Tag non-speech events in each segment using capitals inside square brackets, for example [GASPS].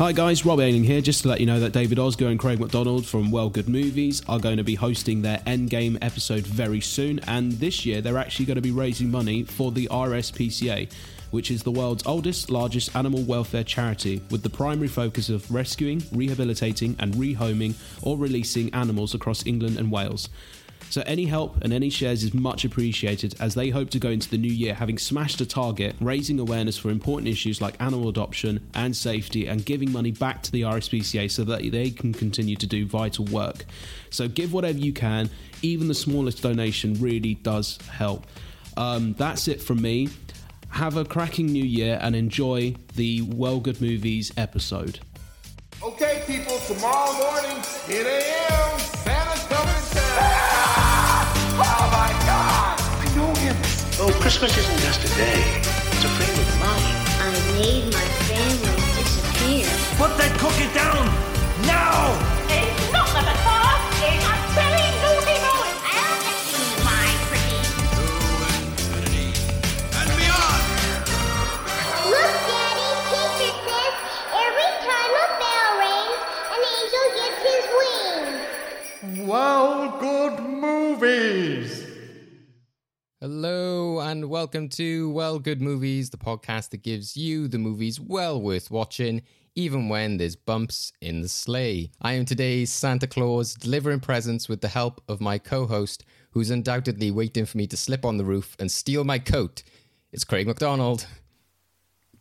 Hi guys, Rob Ailing here. Just to let you know that David Osgo and Craig McDonald from Well Good Movies are going to be hosting their Endgame episode very soon, and this year they're actually going to be raising money for the RSPCA, which is the world's oldest, largest animal welfare charity, with the primary focus of rescuing, rehabilitating, and rehoming or releasing animals across England and Wales. So any help and any shares is much appreciated as they hope to go into the new year having smashed a target, raising awareness for important issues like animal adoption and safety, and giving money back to the RSPCA so that they can continue to do vital work. So give whatever you can, even the smallest donation really does help. Um, that's it from me. Have a cracking new year and enjoy the Well Good Movies episode. Okay, people, tomorrow morning, 10 a.m., Santa's coming Oh, Christmas isn't just a day. It's a frame of mind. I made my family disappear. Put that cookie down! Now! It's not the bazaar, it's a very naughty boy. I'll get you, my pretty. Look, Daddy, teacher says every time a bell rings, an angel gets his wings. Well, good movies. Hello and welcome to Well Good Movies, the podcast that gives you the movies well worth watching, even when there's bumps in the sleigh. I am today's Santa Claus, delivering presents with the help of my co host, who's undoubtedly waiting for me to slip on the roof and steal my coat. It's Craig McDonald.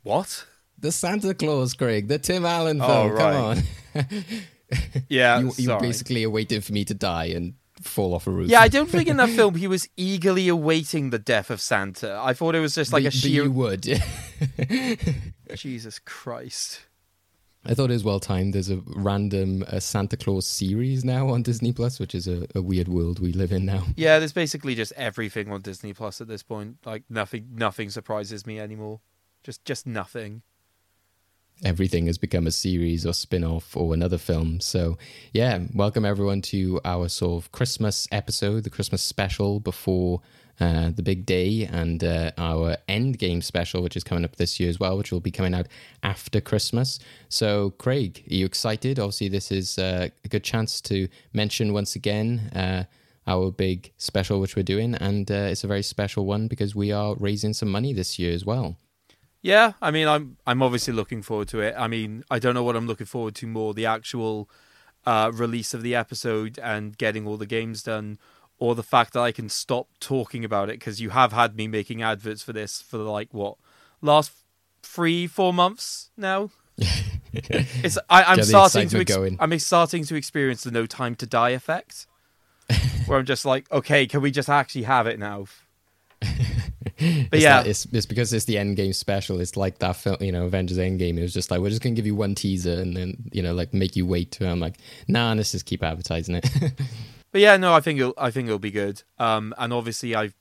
What? The Santa Claus, Craig, the Tim Allen Oh, film. right. Come on. [LAUGHS] Yeah, you, you basically are waiting for me to die and fall off a roof. Yeah, I don't [LAUGHS] think in that film he was eagerly awaiting the death of Santa. I thought it was just like but, a but sheer. you would. [LAUGHS] Jesus Christ. I thought it was well timed. There's a random uh, Santa Claus series now on Disney Plus, which is a, a weird world we live in now. Yeah, there's basically just everything on Disney Plus at this point. Like nothing, nothing surprises me anymore. Just, just nothing. Everything has become a series or spin off or another film. So, yeah, welcome everyone to our sort of Christmas episode, the Christmas special before uh, the big day, and uh, our end game special, which is coming up this year as well, which will be coming out after Christmas. So, Craig, are you excited? Obviously, this is uh, a good chance to mention once again. Uh, our big special, which we're doing, and uh, it's a very special one because we are raising some money this year as well. Yeah, I mean, I'm, I'm obviously looking forward to it. I mean, I don't know what I'm looking forward to more: the actual uh, release of the episode and getting all the games done, or the fact that I can stop talking about it because you have had me making adverts for this for like what last three, four months now. [LAUGHS] It's I, I'm Get starting to ex-. I'm starting to experience the no time to die effect, [LAUGHS] where I'm just like, okay, can we just actually have it now? [LAUGHS] But It's yeah, that- it's, it's because it's the Endgame special. It's like that film, you know, Avengers Endgame. It was just like we're just gonna give you one teaser and then you know, like make you wait. And I'm like, nah, let's just keep advertising it. [LAUGHS] But yeah, no, I think it'll I think it'll be good. Um, and obviously, I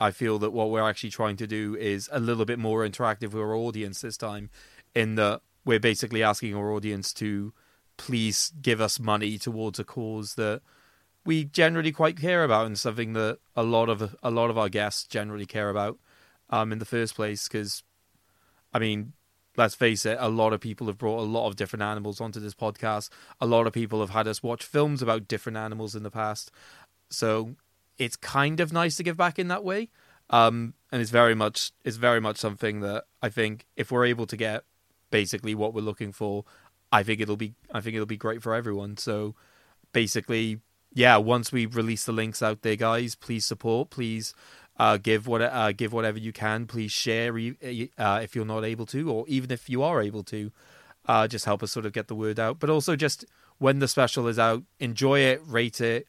I feel that what we're actually trying to do is a little bit more interactive with our audience this time, in that we're basically asking our audience to please give us money towards a cause that we generally quite care about and something that a lot of a lot of our guests generally care about um, in the first place. Because, I mean, let's face it, a lot of people have brought a lot of different animals onto this podcast. A lot of people have had us watch films about different animals in the past. So it's kind of nice to give back in that way. Um, and it's very much it's very much something that I think if we're able to get basically what we're looking for, I think it'll be I think it'll be great for everyone. So basically, yeah, once we release the links out there, guys, please support, please uh, give what uh, give whatever you can. Please share uh, if you're not able to, or even if you are able to, uh, just help us sort of get the word out. But also, just when the special is out, enjoy it, rate it,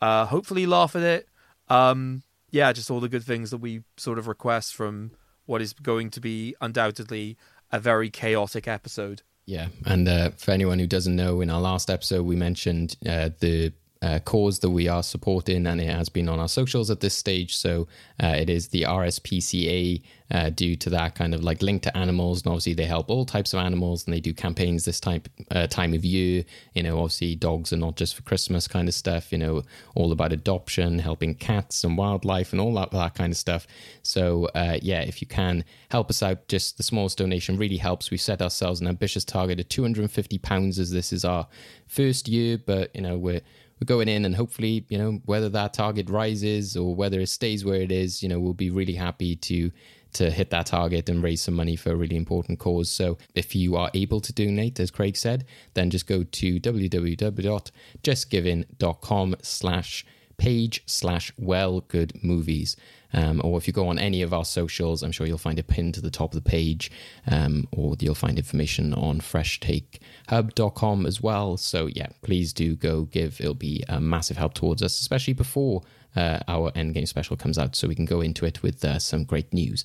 uh, hopefully laugh at it. Um, yeah, just all the good things that we sort of request from what is going to be undoubtedly a very chaotic episode. yeah, and uh, for anyone who doesn't know, in our last episode we mentioned the uh, cause that we are supporting, and it has been on our socials at this stage. So uh, it is the RSPCA uh, due to that kind of like link to animals, and obviously they help all types of animals, and they do campaigns this type uh, time of year. You know, obviously dogs are not just for Christmas kind of stuff. You know, all about adoption, helping cats and wildlife, and all that that kind of stuff. So uh, yeah, if you can help us out, just the smallest donation really helps. We've set ourselves an ambitious target of two hundred and fifty pounds, as this is our first year, but you know we're we're going in and hopefully you know whether that target rises or whether it stays where it is you know we'll be really happy to to hit that target and raise some money for a really important cause. So if you are able to donate as craig said then just go to www.justgiving.com slash page slash well good movies um, or if you go on any of our socials i'm sure you'll find a pin to the top of the page. Um, or you'll find information on freshtakehub.com as well. So yeah please do go give. It'll be a massive help towards us especially before uh, our endgame special comes out so we can go into it with uh, some great news.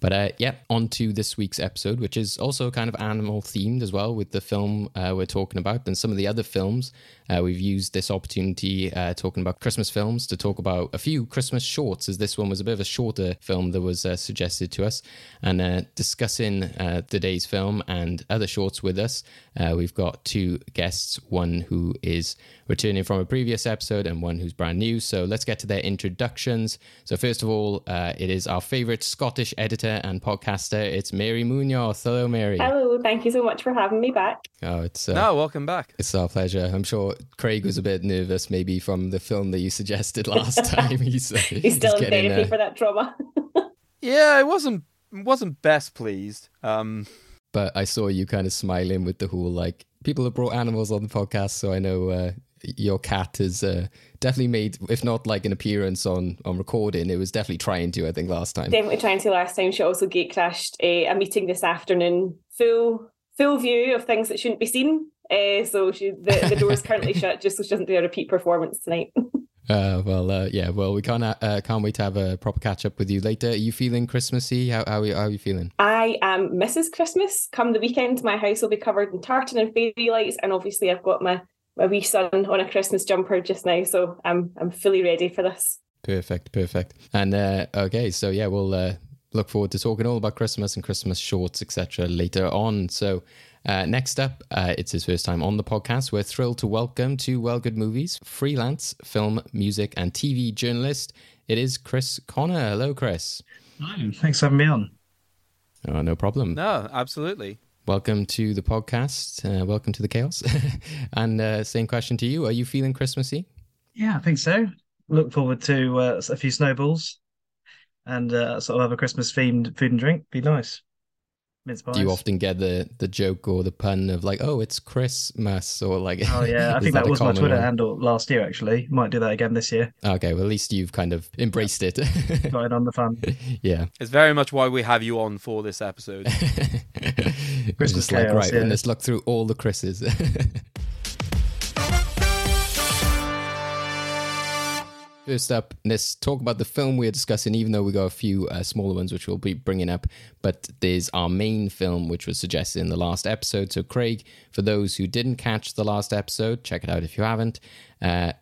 But uh, yeah on to this week's episode which is also kind of animal themed as well with the film uh, we're talking about. And some of the other films uh, we've used this opportunity uh, talking about christmas films to talk about a few christmas shorts as this one was a bit of a shorter film that was suggested to us. And discussing today's film and other shorts with us we've got two guests one who is returning from a previous episode and one who's brand new. So let's get to their introductions so first of all uh, it is our favorite scottish editor and podcaster it's mary munoz hello mary Hello, thank you so much for having me back. oh it's uh, No, welcome back. it's our pleasure. I'm sure Craig was a bit nervous, maybe from the film that you suggested last [LAUGHS] time. [LAUGHS] He's, uh, He's still in getting, therapy uh, for that trauma. [LAUGHS] Yeah, it wasn't wasn't best pleased. Um, but I saw you kind of smiling with the whole like people have brought animals on the podcast, so I know uh, your cat has uh, definitely made, if not like an appearance on on recording, it was definitely trying to. I think last time. Definitely trying to last time. She also gate crashed a, a meeting this afternoon. Full full view of things that shouldn't be seen. Uh, so she the, the door is currently [LAUGHS] shut just so she doesn't do a repeat performance tonight. [LAUGHS] Uh, well, uh, yeah. Well, we can't uh, can't wait to have a proper catch up with you later. Are you feeling Christmassy? How how are you, how are you feeling? I am Mrs. Christmas. Come the weekend, my house will be covered in tartan and fairy lights, and obviously I've got my my wee son on a Christmas jumper just now, so I'm I'm fully ready for this. Perfect, perfect. And uh, okay, so yeah, we'll uh, look forward to talking all about Christmas and Christmas shorts, etc. later on. So. Uh, next up, uh, it's his first time on the podcast. We're thrilled to welcome to Well Good Movies freelance film, music, and TV journalist. It is Chris Connor. Hello, Chris. Hi, thanks for having me on. Oh, no problem. no, absolutely. Welcome to the podcast. Uh, welcome to the chaos. [LAUGHS] and uh, same question to you. Are you feeling Christmassy? Yeah, I think so. Look forward to uh, a few snowballs and uh, sort of have a Christmas themed food and drink. Be nice. Mince pies. Do you often get the the joke or the pun of like, "Oh, it's Christmas," or like? Oh yeah, I [LAUGHS] think that, a was my common Twitter one? handle last year. Actually, might do that again this year. Okay, well, at least you've kind of embraced it. Got in on the fun. [LAUGHS] yeah. It's very much why we have you on for this episode. Christmas just like, chaos, right, yeah. let's look through all the Chris's. [LAUGHS] First up, let's talk about the film we're discussing, even though we got a few uh, smaller ones which we'll be bringing up. But there's our main film, which was suggested in the last episode. So, Craig, for those who didn't catch the last episode, check it out if you haven't. Uh,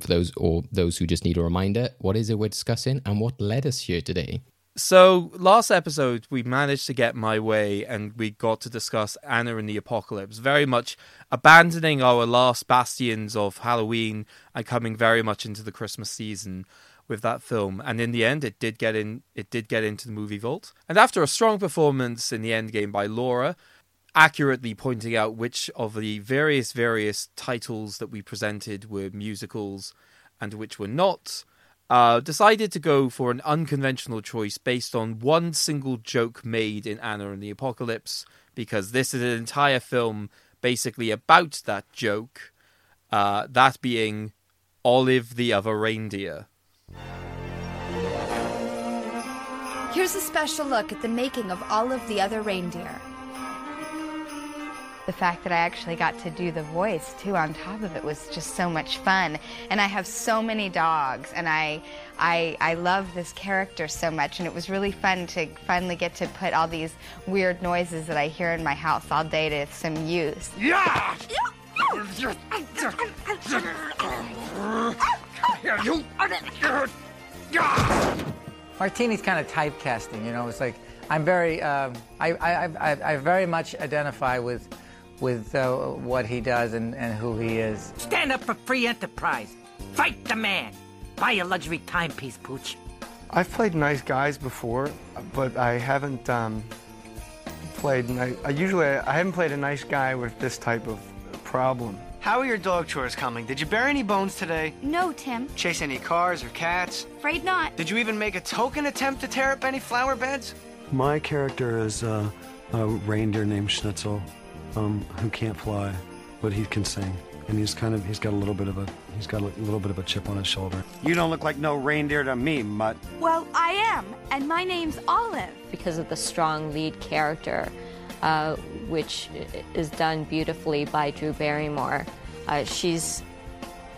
for those or those who just need a reminder, what is it we're discussing and what led us here today? So last episode we managed to get my way and we got to discuss Anna and the Apocalypse, very much abandoning our last bastions of Halloween and coming very much into the Christmas season with that film. And in the end it did get in it did get into the movie vault. And after a strong performance in the end game by Laura, accurately pointing out which of the various various titles that we presented were musicals and which were not, uh, decided to go for an unconventional choice based on one single joke made in Anna and the Apocalypse, because this is an entire film basically about that joke, uh, that being Olive the Other Reindeer. Here's a special look at the making of Olive the other reindeer. The fact that I actually got to do the voice too on top of it was just so much fun. And I have so many dogs and I I I love this character so much and it was really fun to finally get to put all these weird noises that I hear in my house all day to some use. Yeah! Martini's kind of typecasting, you know. It's like I'm very, um, I, I, I, I very much identify with, with uh, what he does and, and who he is. Stand up for free enterprise. Fight the man. Buy a luxury timepiece, Pooch. I've played nice guys before, but I haven't um, played. Ni- I usually I haven't played a nice guy with this type of problem. How are your dog chores coming? Did you bury any bones today? No, Tim. Chase any cars or cats? Afraid not. Did you even make a token attempt to tear up any flower beds? My character is uh, a reindeer named Schnitzel, um, who can't fly, but he can sing, and he's kind of he's got a little bit of a he's got a little bit of a chip on his shoulder. You don't look like no reindeer to me, mutt. Well, I am, and my name's Olive. Because of the strong lead character, uh, which is done beautifully by Drew Barrymore. Uh, she's.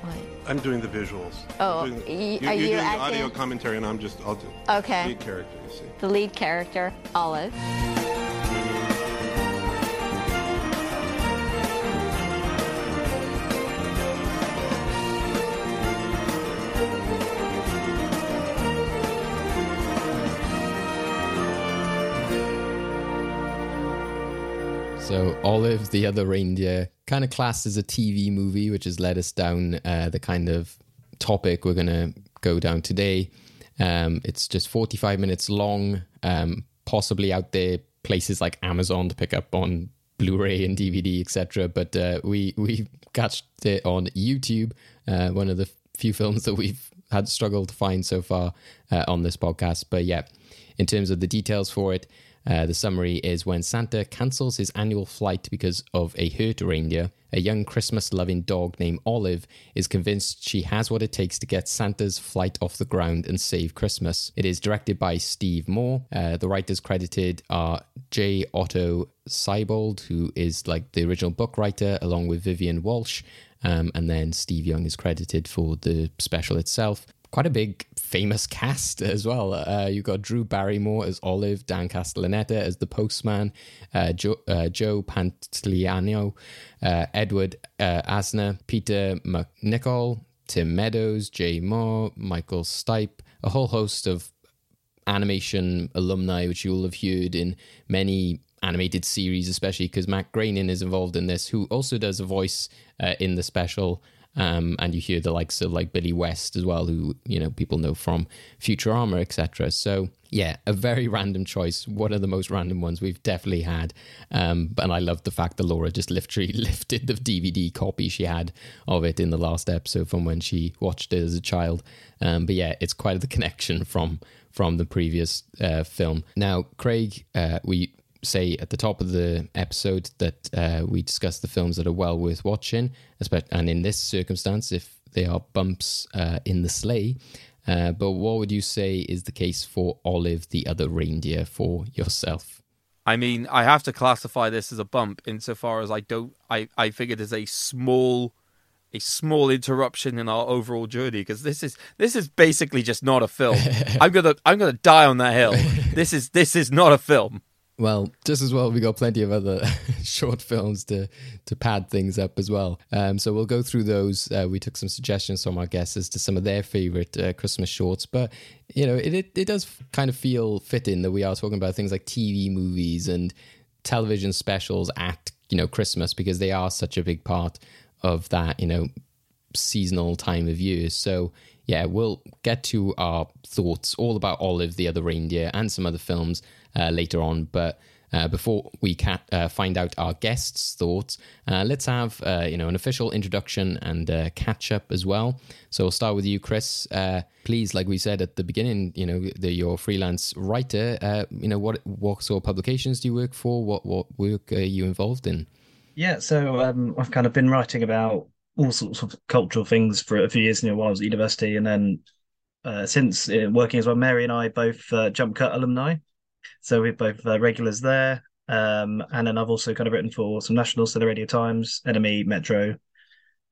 What? I'm doing the visuals. Oh, doing the, y- you, are you're you doing the audio commentary, and I'm just I'll do Okay. lead character. You see. The lead character, Olive. So Olive, the other reindeer, kind of classed as a TV movie, which has led us down uh, the kind of topic we're going to go down today. Um, it's just 45 minutes long, um, possibly out there places like Amazon to pick up on Blu-ray and DVD, etc. But uh, we we catched it on YouTube, uh, one of the few films that we've had struggled to find so far uh, on this podcast. But yeah, in terms of the details for it, uh, the summary is when Santa cancels his annual flight because of a hurt reindeer, a young Christmas loving dog named Olive is convinced she has what it takes to get Santa's flight off the ground and save Christmas. It is directed by Steve Moore. Uh, the writers credited are J. Otto Seibold, who is like the original book writer, along with Vivian Walsh. Um, and then Steve Young is credited for the special itself. Quite a big famous cast as well. Uh, you've got Drew Barrymore as Olive, Dan Castellaneta as the postman, uh, Joe, uh, Joe Pantoliano, uh, Edward uh, Asner, Peter MacNicol, Tim Meadows, Jay Mohr, Michael Stipe, a whole host of animation alumni, which you'll have heard in many animated series, especially because Matt Groening is involved in this, who also does a voice uh, in the special. Um, and you hear the likes of like Billy West as well, who you know people know from Futurama, etc. So yeah, a very random choice. One of the most random ones we've definitely had. Um, and I love the fact that Laura just literally [LAUGHS] lifted the DVD copy she had of it in the last episode from when she watched it as a child. Um, but yeah, it's quite the [LAUGHS] connection from from the previous uh, film. Now, Craig, uh, we say at the top of the episode that uh, we discuss the films that are well worth watching, especially, and in this circumstance, if they are bumps uh, in the sleigh. Uh, but what would you say is the case for Olive, the other reindeer, for yourself? I mean, I have to classify this as a bump insofar as I don't. I I figured as a small, a small interruption in our overall journey because this is this is basically just not a film. [LAUGHS] I'm gonna I'm gonna die on that hill. This is this is not a film. Well, just as well, we got plenty of other [LAUGHS] short films to to pad things up as well. Um, so we'll go through those. Uh, we took some suggestions from our guests as to some of their favorite uh, Christmas shorts, but you know, it, it it does kind of feel fitting that we are talking about things like TV movies and television specials at you know Christmas because they are such a big part of that you know seasonal time of year. So yeah, we'll get to our thoughts all about Olive, the other reindeer, and some other films uh, later on. But uh, before we ca- uh, find out our guests' thoughts, uh, let's have uh, you know an official introduction and catch up as well. So we'll start with you, Chris. Please, like we said at the beginning, you know the, you're a freelance writer. You know what what sort of publications do you work for? What what work are you involved in? Yeah, so um, I've kind of been writing about all sorts of cultural things for a few years you now while I was at university, and then uh, since uh, working as well, Mary and I both uh, Jump Cut alumni, so we're both uh, regulars there. Um, and then I've also kind of written for some nationals, so the Radio Times, NME, Metro,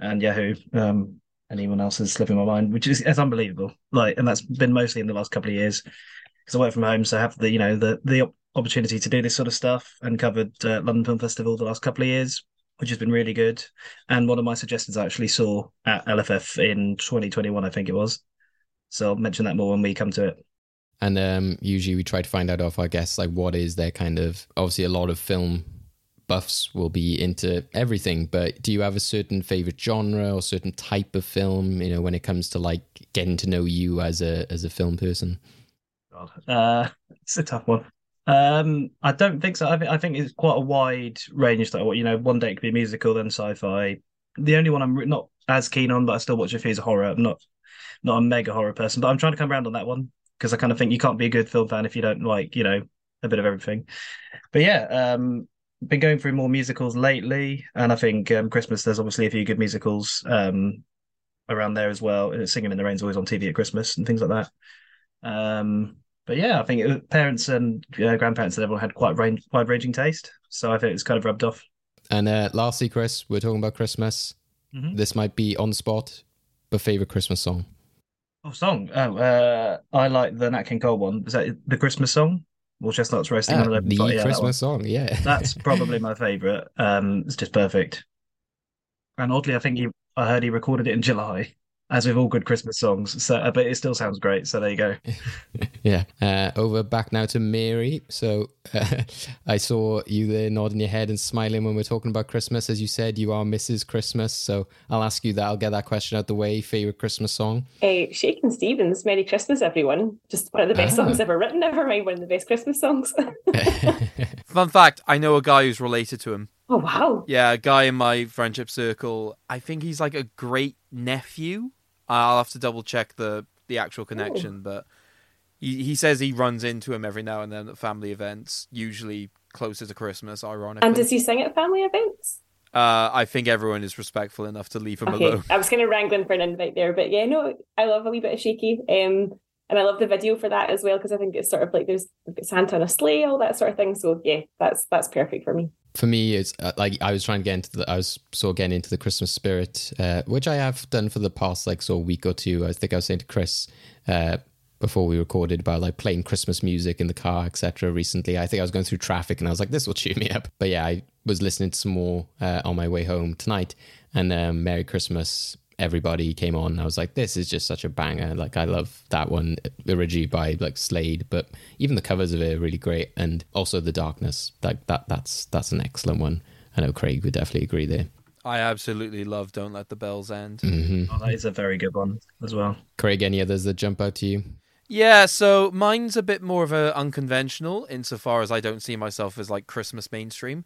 and Yahoo. Um, anyone else is slipping my mind, which is it's unbelievable. Like, and that's been mostly in the last couple of years because I work from home, so I have the you know the the opportunity to do this sort of stuff and covered uh, London Film Festival the last couple of years which has been really good. And one of my suggestions I actually saw at LFF in 2021, I think it was. So I'll mention that more when we come to it. And um, usually we try to find out of our guests like what is their kind of obviously a lot of film buffs will be into everything, but do you have a certain favorite genre or certain type of film? You know, when it comes to like getting to know you as a as a film person. God, uh, [LAUGHS] it's a tough one. Um, I don't think so. I, th- I think it's quite a wide range. That you know, one day it could be musical, then sci-fi. The only one I'm re- not as keen on, but I still watch if he's a horror. I'm not not a mega horror person, but I'm trying to come around on that one because I kind of think you can't be a good film fan if you don't like you know a bit of everything. But yeah, um, been going through more musicals lately, and I think um, Christmas there's obviously a few good musicals um, around there as well. Uh, Singing in the Rain's always on TV at Christmas and things like that. Um, but yeah, I think it, parents and uh, grandparents and everyone had quite range, wide ranging taste, so I think it's kind of rubbed off. And uh, lastly, Chris, we're talking about Christmas. Mhm. This might be on the spot, but favorite Christmas song. Oh, song. Oh, uh, I like the Nat King Cole one. Is that the Christmas song? Well, chestnuts roasting Ah, on open the. Yeah, Christmas song, yeah. [LAUGHS] That's probably my favorite. Um, it's just perfect. And oddly, I think he, I heard he recorded it in July, as with all good Christmas songs. So, uh, but it still sounds great. So there you go. [LAUGHS] Yeah. Uh, over back now to Mary. So uh, [LAUGHS] I saw you there nodding your head and smiling when we're talking about Christmas. As you said, you are Mrs. Christmas. So I'll ask you that. I'll get that question out the way. Favorite Christmas song? Uh, Shakin' Stevens, Merry Christmas, everyone. Just one of the best Ah. songs ever written. Never mind one of the best Christmas songs. [LAUGHS] Fun fact: I know a guy who's related to him. oh wow! Yeah, a guy in my friendship circle. I think he's like a great nephew. I'll have to double check the the actual connection, but he he says he runs into him every now and then at family events, usually closer to Christmas. Ironically, And does he sing at family events? uh, I think everyone is respectful enough to leave him Okay, alone. I was kind of wrangling for an invite there, but yeah, no, I love a wee bit of Shaky. Um, and I love the video for that as well because I think it's sort of like there's Santa on a sleigh, all that sort of thing. So yeah, that's that's perfect for me. For me, it's uh, like I was trying to get into the, I was sort of getting into the Christmas spirit, uh, which I have done for the past like sort of week or two. I think I was saying to Chris uh, before we recorded about like playing Christmas music in the car, etc. Recently, I think I was going through traffic and I was like, this will cheer me up. But yeah, I was listening to some more uh, on my way home tonight, and um, Merry Christmas. Everybody came on. I was like, this is just such a banger. Like, I love that one originally by like Slade, but even the covers of it are really great. And also the darkness, like that, that's, that's an excellent one. I know Craig would definitely agree there. I absolutely love "Don't Let the Bells End." hmm Oh, that is a very good one as well. Craig, any others that jump out to you? Yeah, so mine's a bit more of a unconventional insofar as I don't see myself as like Christmas mainstream.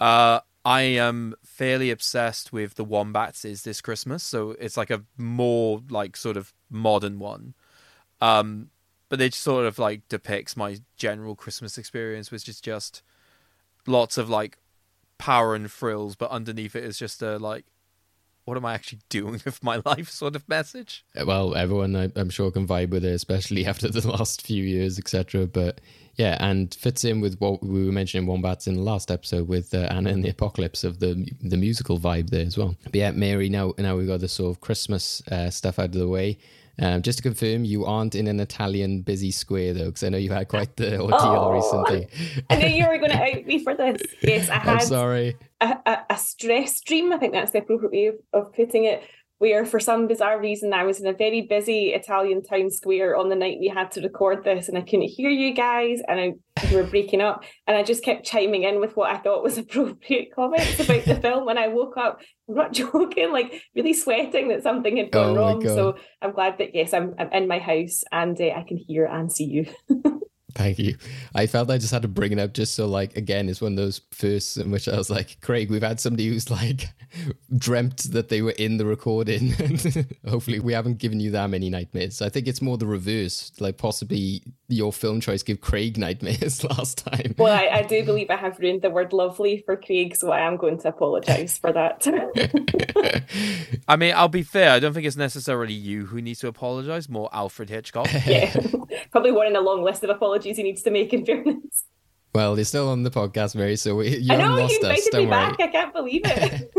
Uh, I am fairly obsessed with the Wombats is this Christmas, so it's like a more like sort of modern one. Um, but it sort of like depicts my general Christmas experience, which is just lots of like power and frills, but underneath it is just a like, what am I actually [LAUGHS] doing with my life sort of message. Well, everyone I, I'm sure can vibe with it, especially [LAUGHS] after the last few years, etc. But yeah, and fits in with what we were mentioning Wombats in the last episode with uh, Anna and the Apocalypse of the the musical vibe there as well. But yeah, Mary, now now we've got the sort of Christmas uh, stuff out of the way. Um, just to confirm, you aren't in an Italian busy square though, because I know you had quite the ordeal Oh. recently. I knew you were going to out me for this. [LAUGHS] Yes, I I'm sorry. a, a, a stress dream. I think that's the appropriate way of, of putting it. Where for some bizarre reason I was in a very busy Italian town square on the night we had to record this, and I couldn't hear you guys, and I you were breaking up, and I just kept chiming in with what I thought was [LAUGHS] appropriate comments about the film. When I woke up, I'm not [LAUGHS] joking, like really sweating that something had gone Oh wrong. So I'm glad that yes, I'm, I'm in my house and uh, I can hear and see you. [LAUGHS] Thank you. I felt I just had to bring it up just so, like, again, it's one of those firsts in which I was like, Craig, we've had somebody who's like [LAUGHS] dreamt that they were in the recording. [LAUGHS] Hopefully, we haven't given you that many nightmares. I think it's more the reverse. Like, possibly your film choice gave Craig [LAUGHS] nightmares last time. Well, I, I do believe I have ruined the word lovely for Craig, so I am going to apologise for that. I mean, I'll be fair. I don't think it's necessarily you who needs to apologize. More Alfred Hitchcock. yeah, probably one in a long list of apologies he needs to make. In fairness, Well, you're still on the podcast, Mary, so we, you I know you lost us. invited Don't me worry. back. I can't believe it.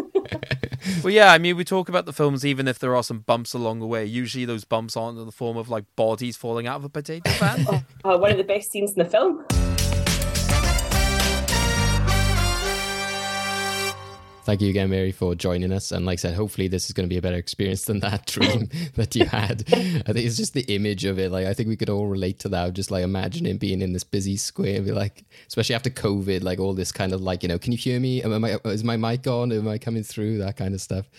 [LAUGHS] well, yeah. I mean, we talk about the films even if there are some bumps along the way. Usually, those bumps aren't in the form of like bodies falling out of a potato [LAUGHS] pan. oh, uh, one of the best scenes in the film. Thank you again, Mary, for joining us. And like I said, hopefully this is going to be a better experience than that [LAUGHS] dream [LAUGHS] that you had. I think it's just the image of it. Like I think we could all relate to that. Just like imagining being in this busy square and be like, especially after COVID, like all this kind of like, you know, can you hear me? Am I, is my mic on? Am I coming through? That kind of stuff.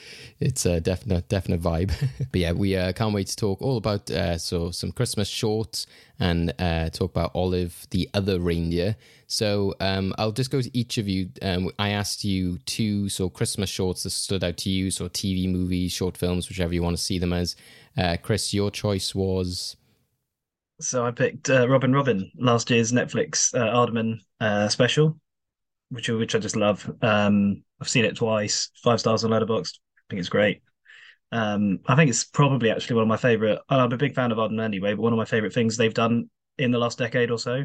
It's a definite, definite vibe. [LAUGHS] but yeah, we uh, can't wait to talk all about uh, so some Christmas shorts and uh, talk about Olive, the other reindeer. So um, I'll just go to each of you. Um, I asked you two so Christmas shorts that stood out to you, so TV movies, short films, whichever you want to see them as. Uh, Chris, your choice was. So I picked uh, Robin Robin, last year's Netflix uh, uh, special, which which I just love. Um, I've seen it twice, five stars on Letterboxd. I think it's great. Um, I think it's probably actually one of my favorite. I'm a big fan of Aardman anyway, but one of my favorite things they've done in the last decade or so,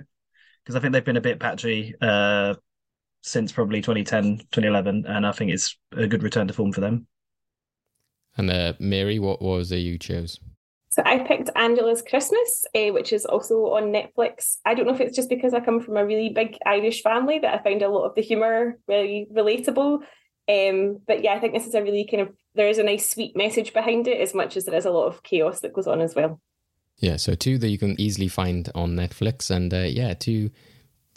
because I think they've been a bit patchy uh, since probably 2010, 2011, and I think it's a good return to form for them. And uh, Mary, what was it you chose? So I picked Angela's Christmas, uh, which is also on Netflix. I don't know if it's just because I come from a really big Irish family that I find a lot of the humour really relatable. Um, but yeah, I think this is a really kind of there is a nice sweet message behind it as much as there is a lot of chaos that goes on as well. Yeah, so two that you can easily find on Netflix, and uh, yeah, two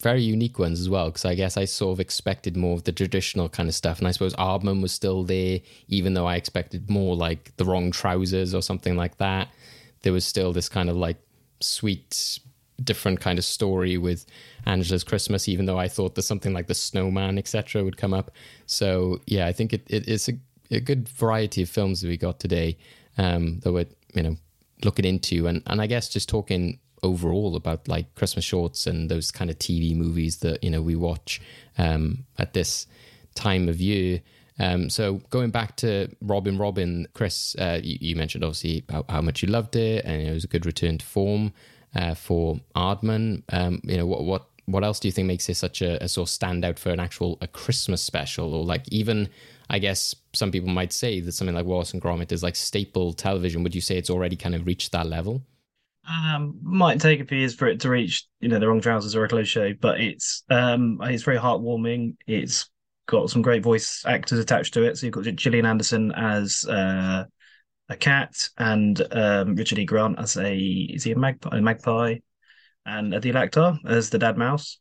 very unique ones as well. Because I guess I sort of expected more of the traditional kind of stuff, and I suppose Aardman was still there, even though I expected more like the wrong trousers or something like that. There was still this kind of like sweet, different kind of story with Angela's Christmas, even though I thought that something like the snowman, etc., would come up. So yeah, I think it, it is a, a good variety of films that we got today um, that we're you know looking into, and and I guess just talking overall about like Christmas shorts and those kind of TV movies that you know we watch um, at this time of year. Um, so going back to Robin Robin, Chris, uh, you, you, mentioned obviously how, how, much you loved it, and it was a good return to form uh, for Aardman. Um, you know what what what else do you think makes it such a, a sort of standout for an actual a Christmas special, or like even I guess some people might say that something like Wallace and Gromit is like staple television. Would you say it's already kind of reached that level? Um, might take a few years for it to reach, you know, the wrong trousers or a shave, but it's um, it's very heartwarming. It's got some great voice actors attached to it. So you've got Gillian Anderson as uh, a cat and um, Richard E. Grant as a is he a magpie, a magpie and Adil Akhtar as the dad mouse.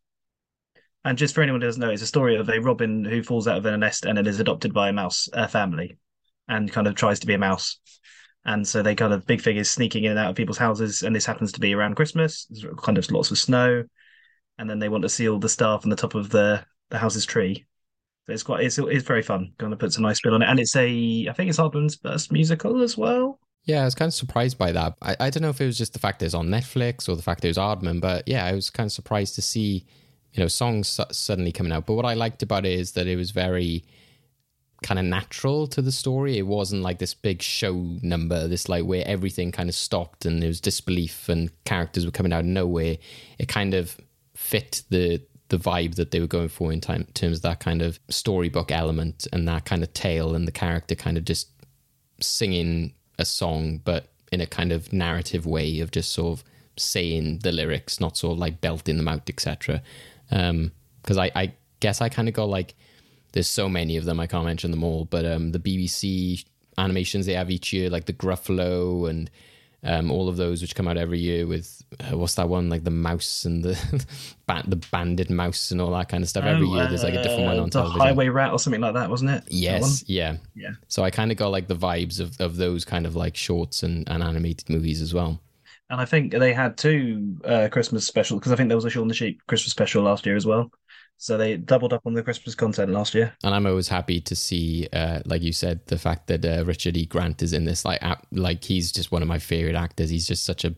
And just for anyone who doesn't know, it's a story of a robin who falls out of a nest and then is adopted by a mouse a family, and kind of tries to be a mouse. And so they kind of big figures sneaking in and out of people's houses, and this happens to be around Christmas. There's kind of lots of snow, and then they want to see all the star on the top of the the house's tree. So it's quite it's it's very fun. Kind of puts a nice spin on it, and it's a I think it's Aardman's first musical as well. Yeah, I was kind of surprised by that. I, I don't know if it was just the fact that it's on Netflix or the fact it was Aardman, but yeah, I was kind of surprised to see you know songs su- suddenly coming out. But what I liked about it is that it was very kind of natural to the story. It wasn't like this big show number, this like where everything kind of stopped and there was disbelief and characters were coming out of nowhere. It kind of fit the the vibe that they were going for in time, terms of that kind of storybook element and that kind of tale and the character kind of just singing a song, but in a kind of narrative way of just sort of saying the lyrics, not sort of like belting them out, etc because um, I, I guess I kind of go like there's so many of them I can't mention them all, but um, the BBC animations they have each year, like the Gruffalo and um, all of those which come out every year with uh, what's that one like the mouse and the [LAUGHS] the banded mouse and all that kind of stuff. every year there's like a different one on uh, the television. Highway Rat or something like that, wasn't it? Yes, yeah, yeah. So I kind of got like the vibes of, of those kind of like shorts and, and animated movies as well. And I think they had two uh, Christmas specials because I think there was a Shaun the Sheep Christmas special last year as well. So they doubled up on the Christmas content last year. And I'm always happy to see, uh, like you said, the fact that uh, Richard E. Grant is in this. Like, like he's just one of my favorite actors. He's just such a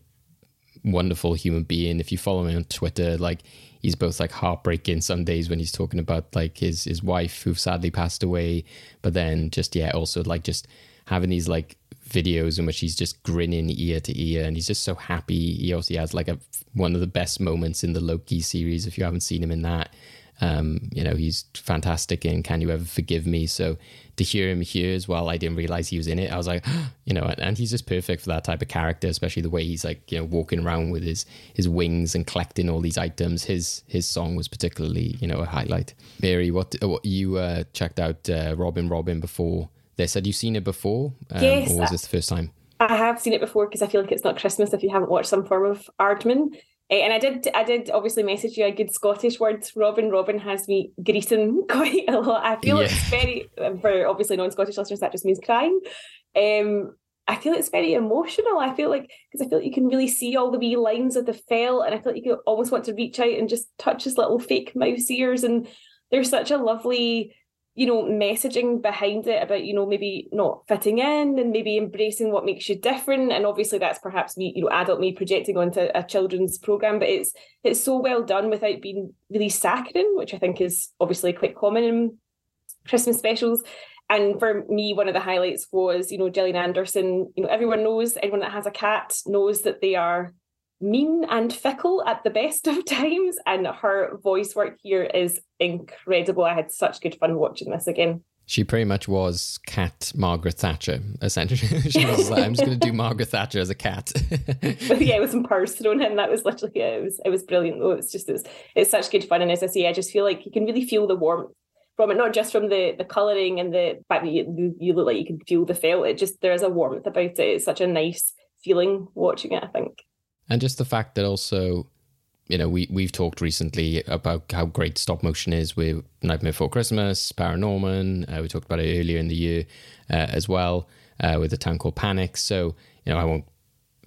wonderful human being. If you follow him on Twitter, like he's both like heartbreaking some days when he's talking about like his his wife who sadly passed away, but then just yeah, also like just having these like videos in which he's just grinning ear to ear and he's just so happy. He also has like a one of the best moments in the Loki series if you haven't seen him in that. Um, you know, he's fantastic in Can You Ever Forgive Me? So to hear him here as well, I didn't realize he was in it. I was like, [GASPS] you know, and he's just perfect for that type of character, especially the way he's like, you know, walking around with his his wings and collecting all these items. His his song was particularly, you know, a highlight. Mary, what, what you uh, checked out uh, Robin Robin before this? Had you seen it before, um, Yes, or was this the first time? I have seen it before because I feel like it's not Christmas if you haven't watched some form of Aardman. Eh, and I did, I did obviously message you a good Scottish word. Robin, Robin has me greasing [LAUGHS] quite a lot. I feel Yeah. it's very, for obviously non-Scottish listeners, that just means crying. Um, I feel it's very emotional. I feel like because I feel like you can really see all the wee lines of the fell, and I feel like you almost want to reach out and just touch his little fake mouse ears. And there's such a lovely, you know, messaging behind it about you know maybe not fitting in and maybe embracing what makes you different. And obviously that's perhaps me, you know, adult me projecting onto a children's program, but it's it's so well done without being really saccharine, which I think is obviously quite common in Christmas specials. And for me, one of the highlights was, you know, Gillian Anderson. You know, everyone knows, anyone that has a cat knows that they are mean and fickle at the best of [LAUGHS] times. And her voice work here is incredible. I had such good fun watching this again. She pretty much was cat Margaret Thatcher, essentially. [LAUGHS] she was like, I'm just going to do [LAUGHS] Margaret Thatcher as a cat. But yeah, with some purrs thrown in, that was literally it. It was it was brilliant though. It's just it's, it's such good fun. And as I say, I just feel like you can really feel the warmth from it, not just from the the colouring and the fact that you, you look like you can feel the felt. It just there is a warmth about it. It's such a nice feeling watching it, I think. And just the fact that also, you know, we we've talked recently about how great stop motion is with Nightmare Before Christmas, Paranorman. Uh, we talked about it earlier in the year uh, as well uh, with the town called Panic. So you know, I won't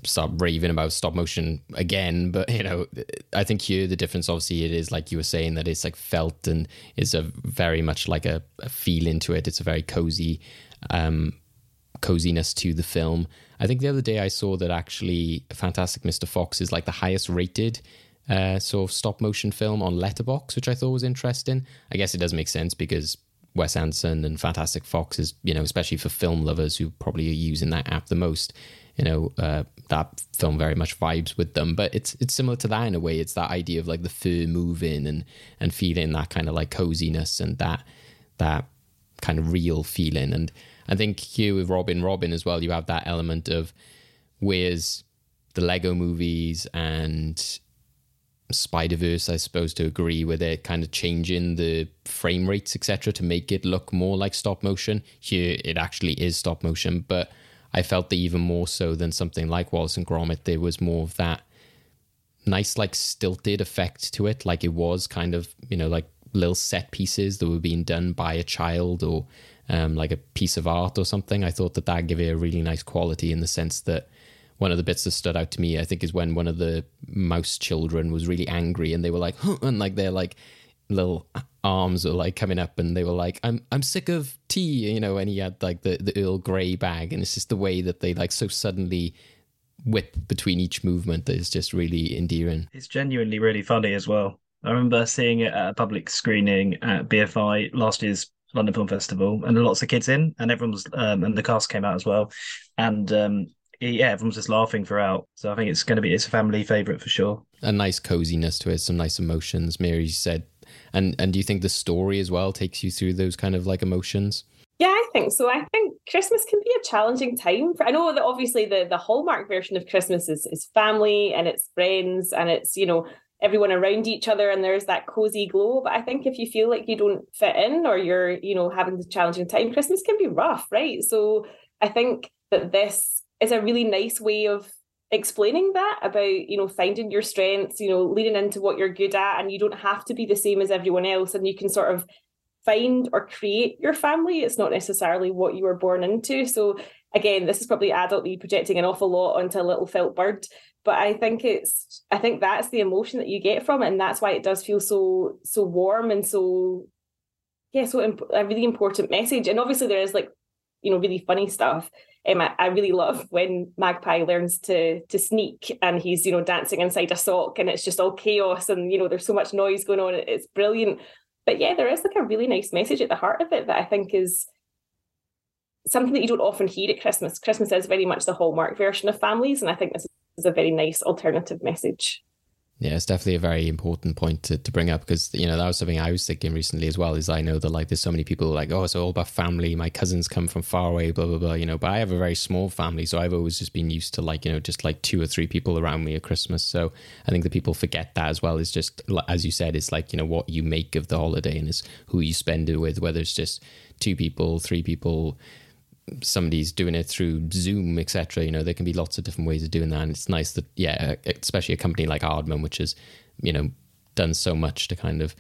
start raving about stop motion again, [LAUGHS] but you know, I think here the difference obviously it is like you were saying that it's like felt and it's a very much like a, a feel into it. It's a very cozy. Um, coziness to the film. I think the other day I saw that actually Fantastic Mr. Fox is like the highest rated uh, sort of stop motion film on Letterboxd, which I thought was interesting. I guess it does make sense because Wes Anderson and Fantastic Fox is, you know, especially for film lovers who probably are using that app the most. You know, uh, that film very much vibes with them, but it's it's similar to that in a way. It's that idea of like the fur moving and and feeling that kind of like coziness and that that kind of real feeling. And I think here with Robin Robin as well, you have that element of where's the Lego movies and Spider Verse, I suppose, to agree with it, kind of changing the frame rates, etc., to make it look more like stop motion. Here, it actually is stop motion, but I felt that even more so than something like Wallace and Gromit, there was more of that nice, like stilted effect to it, like it was kind of, you know, like little set pieces that were being done by a child or um, like a piece of art or something. I thought that that gave it a really nice quality in the sense that one of the bits that stood out to me, I think, is when one of the mouse children was really angry and they were like, huh, and like their like little arms were like coming up and they were like, I'm I'm sick of tea, you know, and he had like the, the Earl Grey bag and it's just the way that they like so suddenly whip between each movement that is just really endearing. It's genuinely really funny as well. I remember seeing it at a public screening at BFI last year's London Film Festival, and lots of kids in, and everyone was, um, and the cast came out as well, and um, yeah, everyone was just laughing throughout. So I think it's going to be it's a family favorite for sure. A nice coziness to it, some nice emotions. Mary said, and and do you think the story as well takes you through those kind of like emotions? Yeah, I think so. I think Christmas can be a challenging time. For, I know that obviously the the Hallmark version of Christmas is is family and it's friends and it's you know everyone around each other and there's that cozy glow. But I think if you feel like you don't fit in or you're you know having a challenging time, Christmas can be rough, right? So I think that this is a really nice way of explaining that about you know finding your strengths you know leaning into what you're good at and you don't have to be the same as everyone else and you can sort of find or create your family it's not necessarily what you were born into so again this is probably adultly projecting an awful lot onto a little felt bird but i think it's i think that's the emotion that you get from it and that's why it does feel so so warm and so yeah so imp- a really important message and obviously there is like you know really funny stuff um, I, I really love when Magpie learns to to sneak and he's you know dancing inside a sock and it's just all chaos and you know there's so much noise going on. It's brilliant. But yeah, there is like a really nice message at the heart of it that I think is something that you don't often hear at Christmas. Christmas is very much the hallmark version of families, and I think this is a very nice alternative message. Yeah, it's definitely a very important point to, to bring up because you know that was something I was thinking recently as well. Is I know that like there's so many people like oh it's all about family. My cousins come from far away, blah blah blah. You know, but I have a very small family, so I've always just been used to like you know just like two or three people around me at Christmas. So I think that people forget that as well. Is just as you said, it's like you know what you make of the holiday and is who you spend it with. Whether it's just two people, three people, somebody's doing it through Zoom, etc. You know, there can be lots of different ways of doing that, and it's nice that yeah, especially a company like Aardman, which has you know done so much to kind of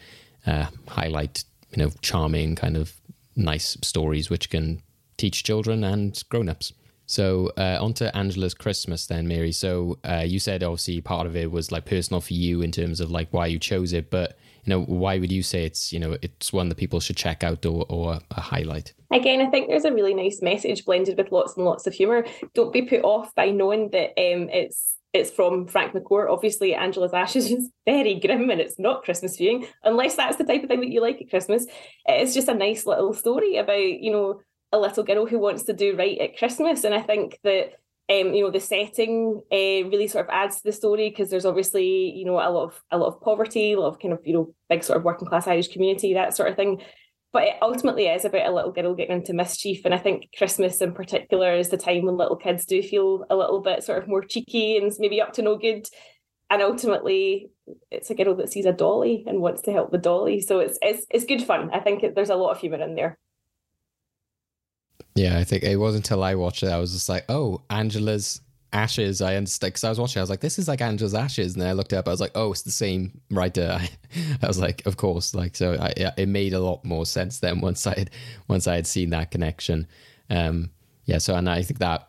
uh, highlight you know charming kind of nice stories which can teach children and grown-ups. So uh, on to Angela's Christmas then, Mary. So uh, you said obviously part of it was like personal for you in terms of like why you chose it, but you know why would you say it's you know it's one that people should check out or, or a highlight? Again, I think there's a really nice message blended with lots and lots of humour. Don't be put off by knowing that um, it's it's from Frank McCourt. Obviously, Angela's Ashes is [LAUGHS] very grim and it's not Christmas viewing, unless that's the type of thing that you like at Christmas. It's just a nice little story about, you know, a little girl who wants to do right at Christmas. And I think that um, you know, the setting uh, really sort of adds to the story because there's obviously, you know, a lot of a lot of poverty, a lot of kind of, you know, big sort of working class Irish community, that sort of thing. But it ultimately is about a little girl getting into mischief. And I think Christmas in particular is the time when little kids do feel a little bit sort of more cheeky and maybe up to no good. And ultimately, it's a girl that sees a dolly and wants to help the dolly. So it's it's it's good fun. I think it, there's a lot of humour in there. Yeah, I think it wasn't until I watched it I was just like, oh, Angela's Ashes. I understand because I was watching. I was like, this is like Angela's Ashes, and then I looked up. I was like, oh, it's the same writer. I, [LAUGHS] I was like, of course. Like, so I, it made a lot more sense then once I had once I had seen that connection. Um, yeah. So and I think that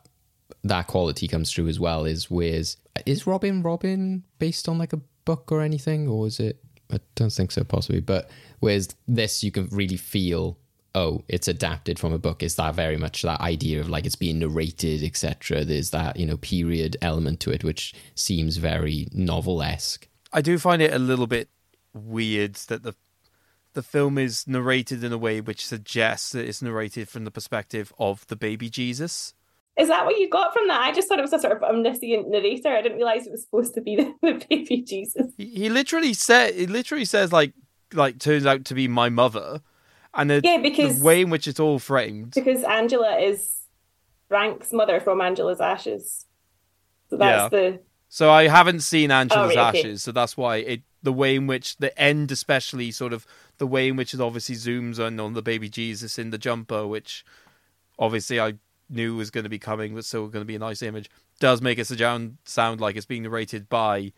that quality comes through as well. Is where's is Robin Robin based on like a book or anything, or is it? I don't think so, possibly. But whereas this, you can really feel oh, it's adapted from a book. Is that very much that idea of like it's being narrated, etc. There's that you know period element to it, which seems very novel esque. I do find it a little bit weird that the the film is narrated in a way which suggests that it's narrated from the perspective of the baby Jesus. Is that what you got from that? I just thought it was a sort of omniscient narrator. I didn't realize it was supposed to be the, [LAUGHS] the baby Jesus. He, he literally said, he literally says like, like turns out to be my mother, and the, yeah, because the way in which it's all framed. Because Angela is Frank's mother from Angela's Ashes. So that's Yeah. the So I haven't seen Angela's Oh, right, okay. Ashes, so that's why it the way in which the end, especially sort of the way in which it obviously zooms in on the baby Jesus in the jumper, which obviously I knew was going to be coming, but still going to be a nice image, does make it sound sound like it's being narrated by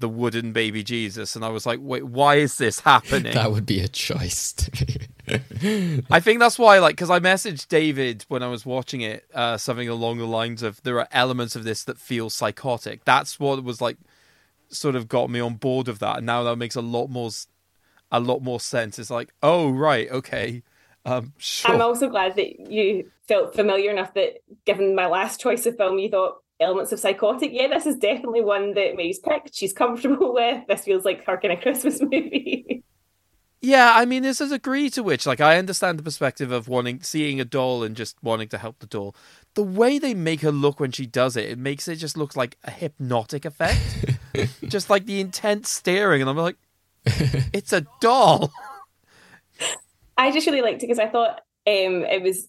the wooden baby Jesus, and I was like, wait, why is this happening? That would be a choice. [LAUGHS] I think that's why, like, because I messaged David when I was watching it, uh, something along the lines of there are elements of this that feel psychotic. That's what was like, sort of got me on board of that, and now that makes a lot more, a lot more sense. It's like, oh right, okay, um, sure. I'm also glad that you felt familiar enough that given my last choice of film, you thought elements of psychotic. Yeah, this is definitely one that Mary's picked. She's comfortable [LAUGHS] with. This feels like her kind of Christmas [LAUGHS] movie. Yeah, I mean, there's a degree to which, like, I understand the perspective of wanting, seeing a doll and just wanting to help the doll. The way they make her look when she does it, it makes it just look like a hypnotic effect. [LAUGHS] just like the intense staring, and I'm like, it's a doll. I just really liked it because I thought um, it was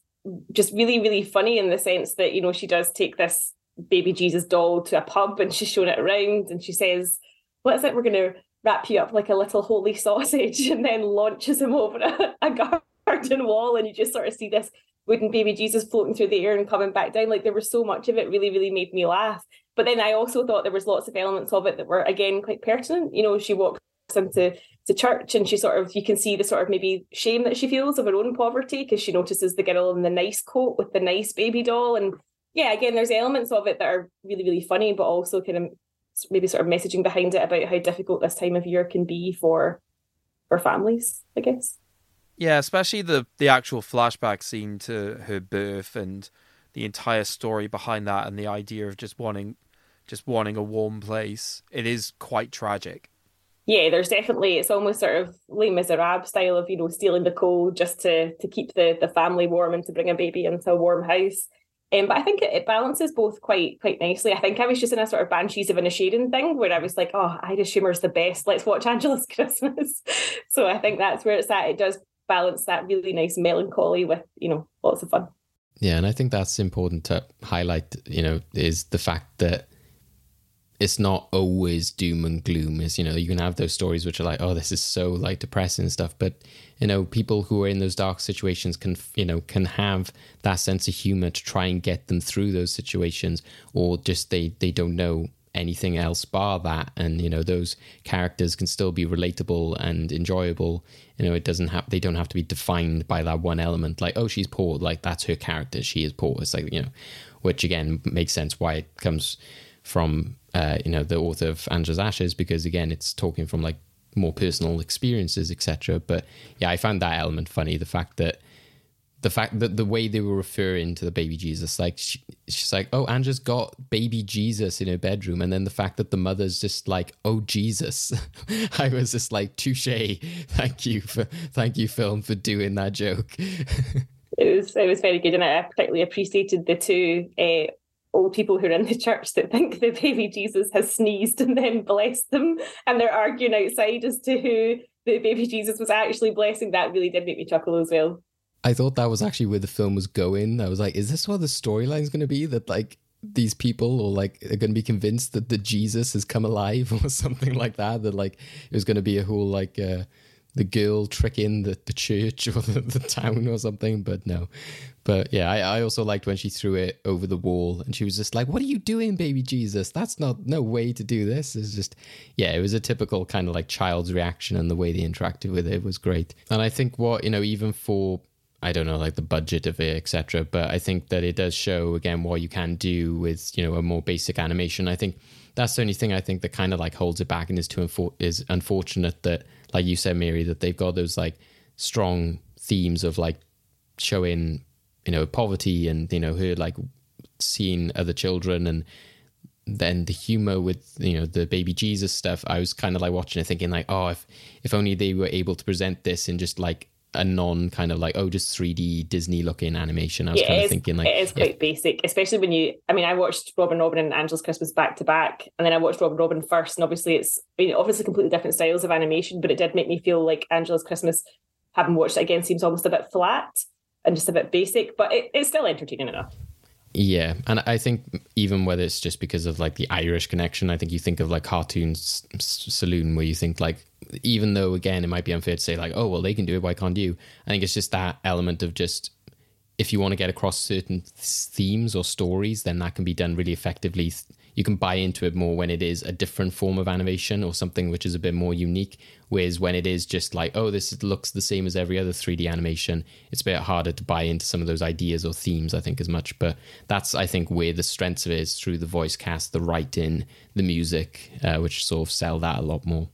just really, really funny in the sense that, you know, she does take this baby Jesus doll to a pub and she's showing it around and she says, What is it? We're going to wrap you up like a little holy [LAUGHS] sausage and then launches him over a, a garden wall and you just sort of see this wooden baby Jesus floating through the air and coming back down. Like there was so much of it really, really made me laugh. But then I also thought there was lots of elements of it that were again quite pertinent. You know, she walks into to church and she sort of you can see the sort of maybe shame that she feels of her own poverty because she notices the girl in the nice coat with the nice baby doll and yeah again there's elements of it that are really really funny but also kind of maybe sort of messaging behind it about how difficult this time of year can be for for families i guess Yeah, especially the the actual flashback scene to her birth and the entire story behind that, and the idea of just wanting just wanting a warm place. It is quite tragic. yeah there's definitely it's almost sort of Les Miserables style of you know stealing the coal just to to keep the the family warm and to bring a baby into a warm house Um, but I think it, it, balances both quite quite nicely. I think I was just in a sort of Banshees of an Inisherin thing where I was like, oh, Irish humour's the best. Let's watch [LAUGHS] Angela's Christmas. [LAUGHS] so I think that's where it's at. It does balance that really nice melancholy with, you know, lots of fun. Yeah, and I think that's important to highlight, you know, is the fact that it's not always doom and gloom. Is you know, you can have those stories which are like, oh, this is so like depressing and stuff. But you know, people who are in those dark situations can you know can have that sense of humor to try and get them through those situations, or just they they don't know anything else bar that and you know those characters can still be relatable and enjoyable you know it doesn't have they don't have to be defined by that one element like oh she's poor like that's her character she is poor it's like you know which again makes sense why it comes from uh, you know the author of Angela's Ashes because again it's talking from like more personal experiences etc. But yeah, I found that element funny. The fact that the fact that the way they were referring to the baby Jesus, like she, she's like, "Oh, Angela's got baby Jesus in her bedroom," and then the fact that the mother's just like, "Oh Jesus," [LAUGHS] I was just like, "Touche! Thank you for thank you, film, for doing that joke." [LAUGHS] it was it was very good, and I particularly appreciated the two uh, old people who are in the [LAUGHS] church that think the baby Jesus has sneezed and then blessed them, and they're arguing outside as to who the baby Jesus was actually blessing. That really did make me chuckle as well. I thought that was actually where the film was going. I was like, is this what the storyline is going to be? That like these people or like are going to be convinced that the Jesus has come alive [LAUGHS] or something like that. That like it was going to be a whole like. Uh, the girl tricking the, the church [LAUGHS] or the, the town or something, but no. But yeah, I, I also liked when she threw it over the wall and she was just like, What are you doing, baby Jesus? That's not no way to do this. It's just yeah, it was a typical kind of like child's reaction and the way they interacted with it was great. And I think what, you know, even for I don't know, like the budget of it, etc. But I think that it does show again what you can do with, you know, a more basic animation. I think that's the only thing I think that kind of like holds it back and is too unfor- is unfortunate that like you said, Mary, that they've got those like strong themes of like showing, you know, poverty and, you know, her like seeing other children and then the humor with you know the baby jesus stuff i was kind of like watching it thinking like oh if if only they were able to present this in just like a non kind of like oh just 3D Disney looking animation. I was Yeah, kind of thinking like it is quite basic, especially when you. I mean, I watched Robin Robin and Angela's Christmas back to back, and then I watched Robin Robin first, and obviously it's I mean, obviously completely different styles of animation, but it did make me feel like Angela's Christmas, having watched it again, seems almost a bit flat and just a bit basic, but it, it's still entertaining enough. Yeah, and I think even whether it's just because of like the Irish connection, I think you think of like Cartoons S- Saloon, where you think like, even though again it might be unfair to say like, oh well they can do it, why can't you? I think it's just that element of just if you want to get across certain th- themes or stories, then that can be done really effectively. You can buy into it more when it is a different form of animation or something which is a bit more unique. Whereas when it is just like, oh, this looks the same as every other 3D animation, it's a bit harder to buy into some of those ideas or themes, I think, as much. But that's, I think, where the strength of it is through the voice cast, the writing, the music, uh, which sort of sell that a lot more.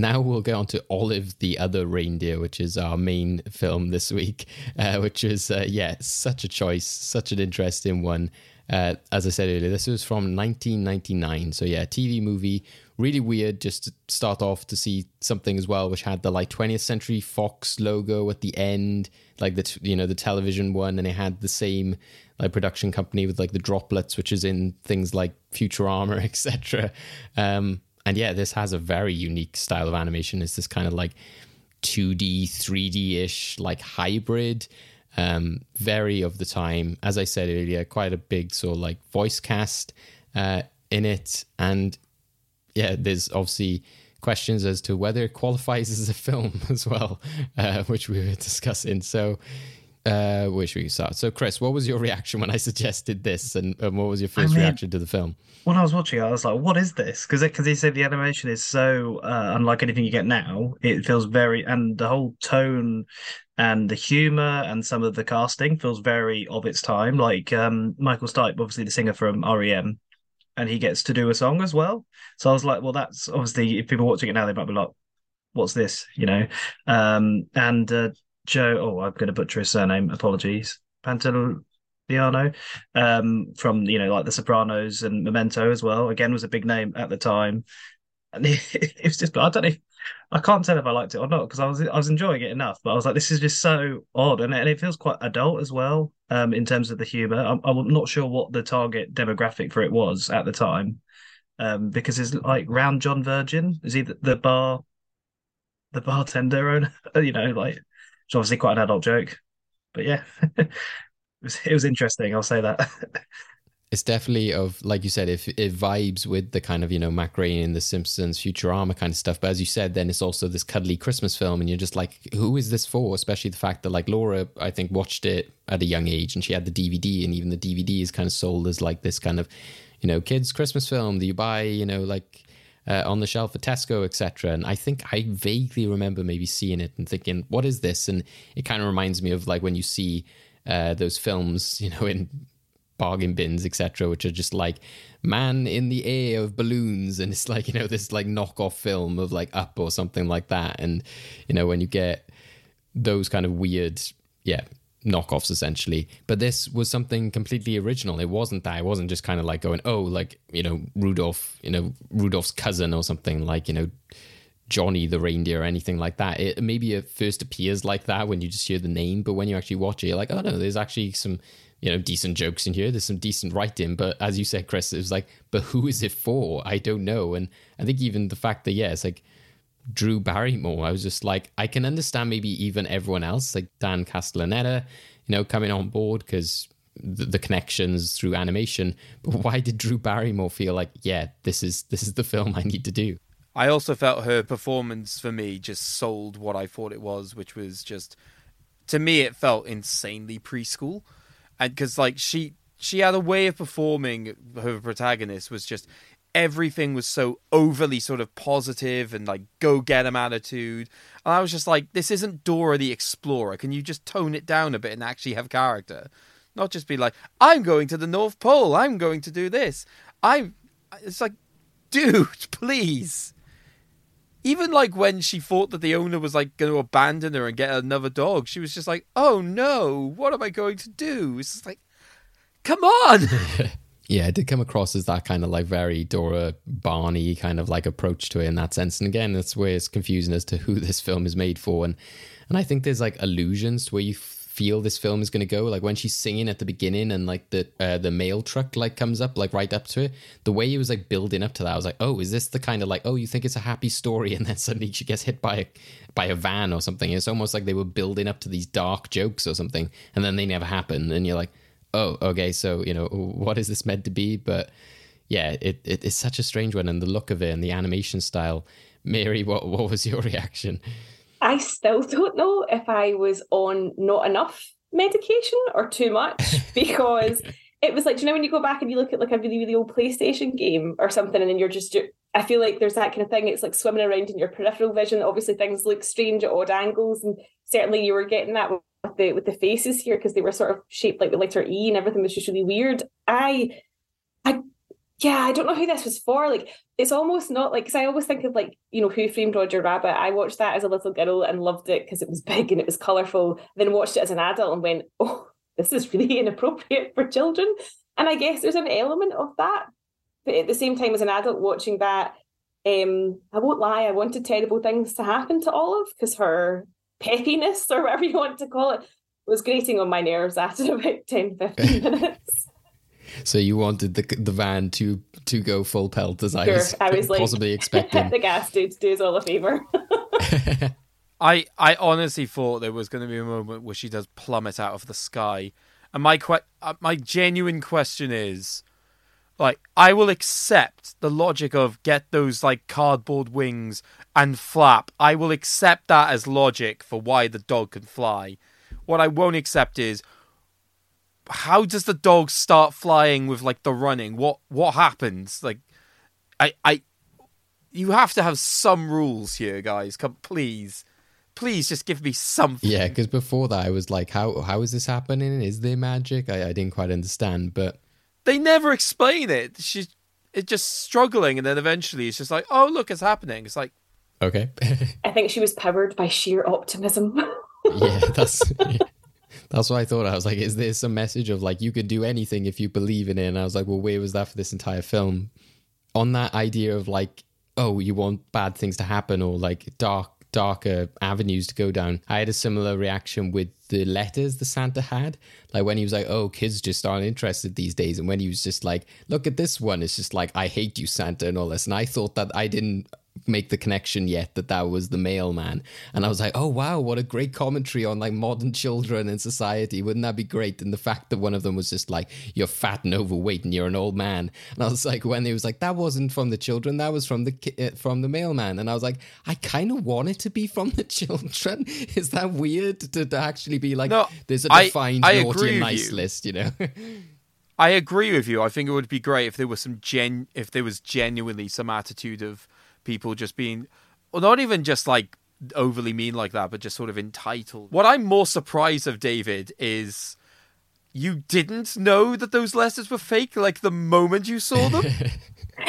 Now we'll go on to Olive the Other Reindeer, which is our main film this week, [LAUGHS] uh, which is, uh, yeah, such a choice, such an interesting one. Uh, as I said earlier, this was from 1999. So, yeah, TV movie, really weird just to start off to see something as well, which had the like 20th Century Fox logo at the end, like the, t- you know, the television one, and it had the same like production company with like the droplets, which is in things like Futurama, [LAUGHS] etc. Um, and yeah, this has a very unique style of animation. It's this kind of like 2D, 3D ish, like hybrid, um, very of the time. As I said earlier, quite a big sort of like voice cast uh, in it. And yeah, there's obviously questions as to whether it qualifies [LAUGHS] as a film as well, uh, which we were discussing. So, uh, where should we start? So, Chris, what was your [LAUGHS] reaction when I suggested this, and, and what was your first mean- reaction to the film? when I was watching it, I was like, "What is this?" Because because he said the animation is so uh, unlike anything you get now. It feels very, and the whole tone and the humor and some of the casting feels very of its time. Like um, Michael Stipe, obviously the singer from REM, and he gets to do a song as well. So I was like, "Well, that's obviously if people are watching it now, they might be like, what's this?" You know. Um, and uh, Joe, oh, I'm going to butcher his surname. Apologies. Pantoliano, um, from you know like The Sopranos and Memento as well. Again, was a big name at the time. and it, [LAUGHS] it was just I don't know. If, I can't tell if I liked it or not because I was I was enjoying it enough, but I was like, this is just so odd, and, and it feels quite adult as well um, in terms of the humor. I'm, I'm not sure what the target demographic for it was at the time, um, because it's like round John Virgin is he the, the bar, the bartender owner? [LAUGHS] You know, like it's obviously quite an adult joke, but yeah, [LAUGHS] it was it was interesting. I'll say that. [LAUGHS] it's definitely of like you said, if it vibes with the kind of you know Matt Groening, The Simpsons, Futurama kind of stuff. But as you said, then it's also this cuddly Christmas film, and you're just like, who is this for? Especially the fact that like Laura, I think watched it at a young age, and she had the DVD, and even the DVD is kind of sold as like this kind of you know kids Christmas film that you buy, you know, like. Uh, on the shelf at Tesco, etc. And I think I vaguely remember maybe seeing it and thinking, "What is this?" And it kind of reminds me of like when you see uh, those films, [LAUGHS] you know, in bargain bins, etc., which are just like man in the air of balloons, and it's like you know this like knockoff film of like Up or something like that. And you know when you get those kind of weird, yeah, knockoffs essentially. But this was something completely original. It wasn't that. It wasn't just kind of like going, oh, like you know Rudolph, you know Rudolph's cousin or something like you know. Johnny the reindeer or anything like that. It maybe it first appears like that when you just hear the name, but when you actually watch it, you're like, oh no, there's actually some you know decent jokes in here. There's some decent writing, but as you said, Chris, it was like, but who is it for? I don't know. And I think even the fact that yeah, it's like Drew Barrymore. I was just like, I can understand maybe even everyone else, like Dan Castellaneta, you know, coming on board because the, the connections through animation. But why did Drew Barrymore feel like, yeah, this is this is the film I need to do? I also felt her performance for me just sold what I thought it was, which was just to me it felt insanely preschool, and because like she she had a way of performing her protagonist was just everything was so overly sort of positive and like go get 'em attitude, and I was just like, this isn't Dora the Explorer. Can you just tone it down a bit and actually have character? Not just be like, I'm going to the North Pole. I'm going to do this. I'm. It's like, dude, [LAUGHS] please even like when she thought that the owner was like going to abandon her and get another dog, she was just like, "Oh no, what am I going to do?" It's just like, "Come on." [LAUGHS] yeah, it did come across as that kind of like very Dora Barney kind of like approach to it in that sense. And again, that's where it's confusing as to who [LAUGHS] this film is made for. And and I think there's like allusions to where you feel this film is going to go like when she's singing at the beginning and like the uh, the mail truck like comes up like right up to it the way it was like building up to that i was like oh is this the kind of like oh you think it's a happy story [LAUGHS] and then suddenly she gets hit by a by a van or something it's almost like they were building up to these dark jokes or something and then they never happen and you're like oh okay so you know what is this meant to be? But yeah it, it it's such a strange one and the look of it and the animation style. Mary what what was your [LAUGHS] reaction? I still don't know if I was on not enough medication or too much [LAUGHS] because it was like, do you know when you go back and you look at like a really, really old PlayStation game or something, and then you're just, I feel like there's that kind of thing. It's like swimming around in your peripheral vision. Obviously, things look strange at odd angles, and certainly you were getting that with the with the faces here because they were sort of shaped like the letter E, and everything was just really weird. I, I yeah, I don't know who this was for. Like, it's almost not like because I always think of like you know Who Framed Roger Rabbit. I watched that as a little girl and loved it because it was big and it was colourful. Then watched it as an adult and went, oh, [LAUGHS] this is really inappropriate for children. And I guess there's an element of that, but at the same time, as an adult watching that, um, I won't lie, I wanted terrible things to happen to Olive because her peppiness or whatever you want to call it was grating on my nerves after [LAUGHS] about 10, 15 [LAUGHS] minutes. So you wanted the the van to to go full pelt as sure, I was, I was like, possibly expecting. [LAUGHS] the gas dude to do us all a favor. I I honestly thought there was going to be a moment where she does plummet out of the sky, and my que- uh, my genuine question is, like, I will accept the logic of get those like cardboard wings and flap. I will accept that as logic for why the dog can fly. What I won't accept is how does the dog start flying with like the running? What what happens? Like, I I, you have to have some rules here, guys. Come, please, please, just give me something. Yeah, because before that, I was like, how how is this happening? Is there magic? I, I didn't quite understand, but they never explain it. She's it's just struggling, and then eventually it's just like, oh look, it's happening. It's like, okay. [LAUGHS] I think she was powered by sheer optimism. yeah, [LAUGHS] that's. [LAUGHS] That's what I thought. I was like, is this a message of like you could do anything if you believe in it? And I was like, well, where was that for this entire film? On that idea of like oh, you want bad things to happen or like dark darker avenues to go down. I had a similar reaction with the letters the Santa had. Like when he was like, "Oh, kids just aren't interested these days," and when he was just like, "Look at this one," it's just like, "I hate you, Santa," and all this. And I thought that I didn't make the connection yet that that was the mailman. And i was like oh wow what a great commentary on like modern children and society. Wouldn't that be great? And the fact that one of them was just like you're fat and overweight and you're an old man. And i was like when he was like that wasn't from the children that was from the ki- uh, from the mailman. And i was like i kind of want it to be from the [LAUGHS] children. Is that weird to, to actually be like No, there's a defined I naughty and nice you. list you know? [LAUGHS] I agree with you. I think it would be great if there was some gen, if there was genuinely some attitude of people just being, or not even just like overly mean like that, but just sort of entitled. What I'm more surprised of, David, is you didn't know that those letters were fake. Like the moment you saw them. [LAUGHS]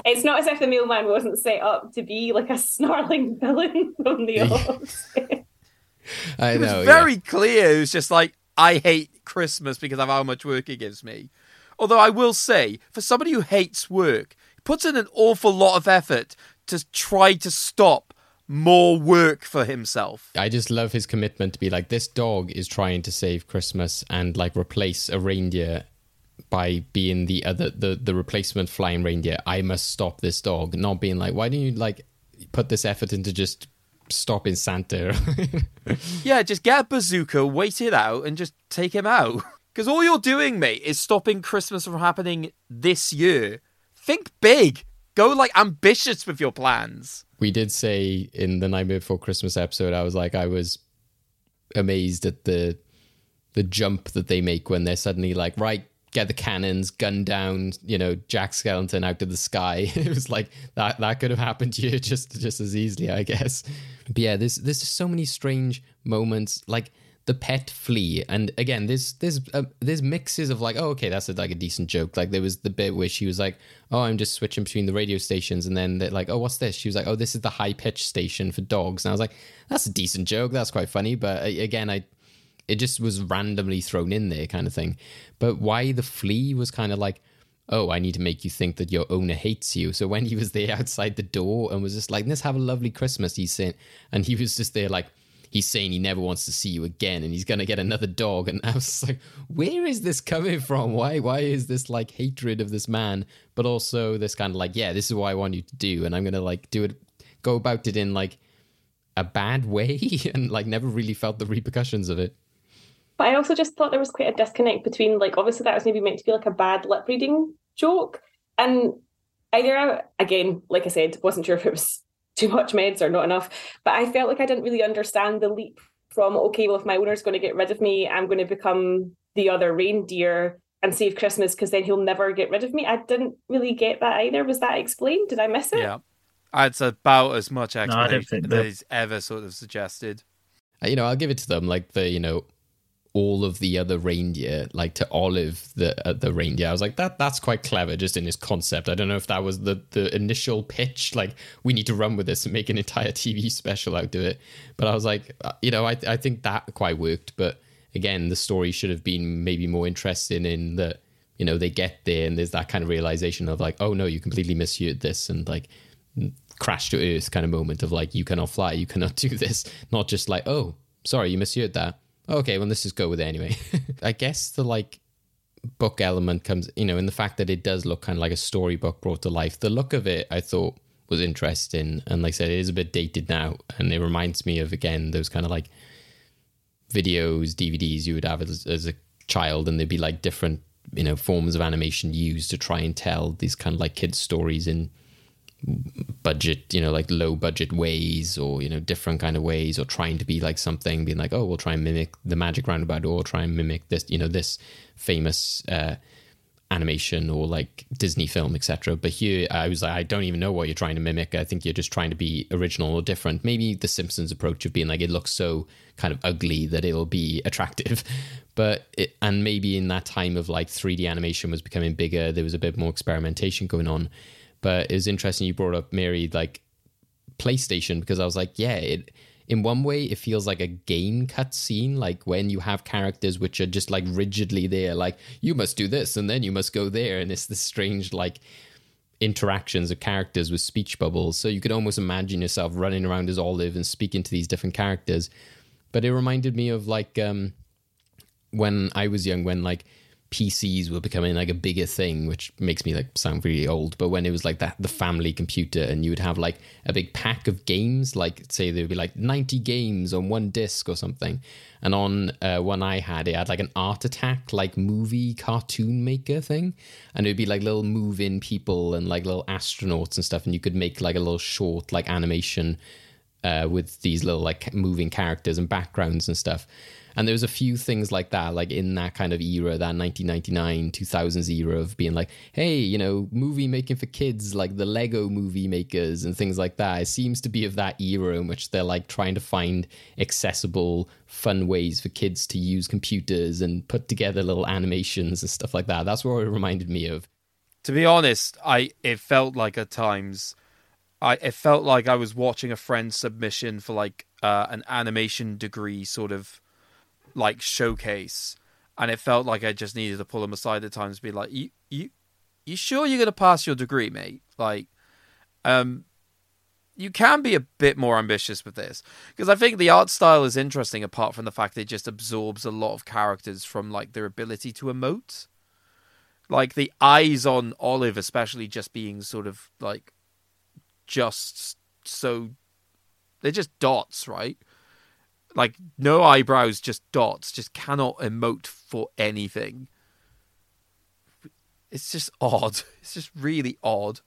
It's not as if the mailman wasn't set up to be like a snarling villain from the [LAUGHS] Oz. i it was know yeah. very clear. It was just like, I hate Christmas because of how much work it gives me. Although I will say, for somebody who hates work, puts in an awful lot of effort to try to stop more work for himself. I just love his commitment to be like this dog is trying to save Christmas and like replace a reindeer by being the other the the replacement flying reindeer. I must stop this dog, not being like why don't you like put this effort into just stopping Santa? [LAUGHS] Yeah, just get a bazooka, wait it out, and just take him out. [LAUGHS] Because all you're doing, mate, is stopping Christmas from happening this year. Think big. Go like ambitious with your plans. we did say in the Nightmare Before Christmas episode, I was like I was amazed at the the jump that they make when they're suddenly like, right, get the cannons, gun down, you know, Jack Skellington out to the sky. [LAUGHS] it was like that that could have happened to you [LAUGHS] just just as easily, I guess. But yeah, there's there's so many strange moments, like the pet flea, and again, there's there's uh, there's mixes of like, oh, okay, that's a, like a decent joke. Like there was the bit where she was like, oh, I'm just switching between the radio stations, and then they're like, oh, what's this? She was like, oh, this is the high pitch station for dogs, and I was like, that's a decent joke, that's quite funny, but uh, again, I it just was randomly thrown in there kind of thing. But why the flea was kind of like oh i need to make you think that your owner hates you. So when he was there [LAUGHS] outside the door and was just like let's have a lovely christmas he's saying and he was just there like he's saying he never wants to see you again and he's gonna get another dog. And i was [LAUGHS] like where is this coming from? Why why is this like hatred of this man? But also this kind of like yeah this is what i want you to do and i'm gonna like do it go about it in like a bad way [LAUGHS] and like never really felt the repercussions of it. But I also just thought there was quite a disconnect between like obviously that was maybe meant to be like a bad lip reading joke, and either again, like I said, wasn't sure if it was too much meds or not enough, but I felt like I didn't really understand the leap from okay, well, if my owner's going to get rid of me, I'm going to become the other reindeer and save Christmas because then he'll never get rid of me. I didn't really get that either. Was that explained? Did I miss it? Yeah. It's about as much explanation think that that- he's ever sort of suggested. Uh, you know, I'll give it to them. Like the, you know, all of the other reindeer, like to Olive the uh, the reindeer. I was like, that that's quite clever, just in his concept. I don't know if that was the the initial pitch. Like, we need to run with this and make an entire [LAUGHS] TV special out of it. But I was like, uh, you know, I I think that quite worked. But again, the story should have been maybe more interesting in that. You know, they get there and there's that kind of realization of like, oh no, you completely misheard this, and like crash to earth kind of moment of like you cannot fly you cannot [LAUGHS] do this not just like oh sorry you misheard that okay well let's just go with it anyway. [LAUGHS] I guess the like book element comes you know in the fact that it does look kind of like a storybook brought to life the look of it i thought was interesting. And like i said it is a bit dated now and it reminds me of again those kind of like videos dvds you would have as, as a child and there'd be like different you know forms of animation used to try and tell these kind of like kids stories in budget, you know, like low budget ways or, you know, different kind of ways or trying to be like something, being like, oh, we'll try and mimic the magic roundabout or try and mimic this, you know, this famous uh, animation or like Disney film, etc. But here I was like, I don't even know what you're trying to mimic. I think you're just trying to be original or different. Maybe the Simpsons approach of being like, it looks so kind of ugly that it'll be [LAUGHS] attractive. But it, and maybe in that time of like 3D animation was becoming bigger, there was a bit more experimentation going on. But it was interesting you brought up Mary like PlayStation because I was like, yeah, it in one way it feels like a game cutscene, like when you have characters which are just like rigidly there, like you must do this and then you must go there, and it's this strange like interactions of characters with speech bubbles. So you could almost imagine yourself running around as Olive and speaking to these different characters. But it reminded me of like um, when I was young, when like PCs were becoming like a bigger thing, which makes me like sound really old. But when it was like that, the family computer, and you would have like a big pack of games, like say there would be like 90 games on one disc or something. And on uh, one I had, it had like an Art Attack, like movie cartoon maker thing. And it would be like little move in people and like little astronauts and stuff. And you could make like a little short, like animation uh, with these little like moving characters and backgrounds and stuff. And there was a few things like that, like in that kind of era, that 1999, 2000s era of being like, hey, you know, movie making for kids, like the Lego movie makers and things like that. It seems to be of that era in which they're like trying to find accessible, fun ways for kids to use computers and put together little animations and stuff like that. That's what it reminded me of. To be honest, I it felt like at times, I it felt like I was watching a friend's submission for like uh, an animation degree sort of like showcase, and it felt like I just needed to pull him aside at times, be like, "You, you, you sure you're gonna pass your degree, mate? Like, um, you can be a bit more ambitious with this because I think the art style is interesting. Apart from the fact that it just absorbs a lot of characters from like their ability to emote, like the eyes on Olive, especially just being sort of like just so they're just dots, right? Like no eyebrows, just dots, just cannot emote for anything. It's just odd. [LAUGHS] It's just really odd.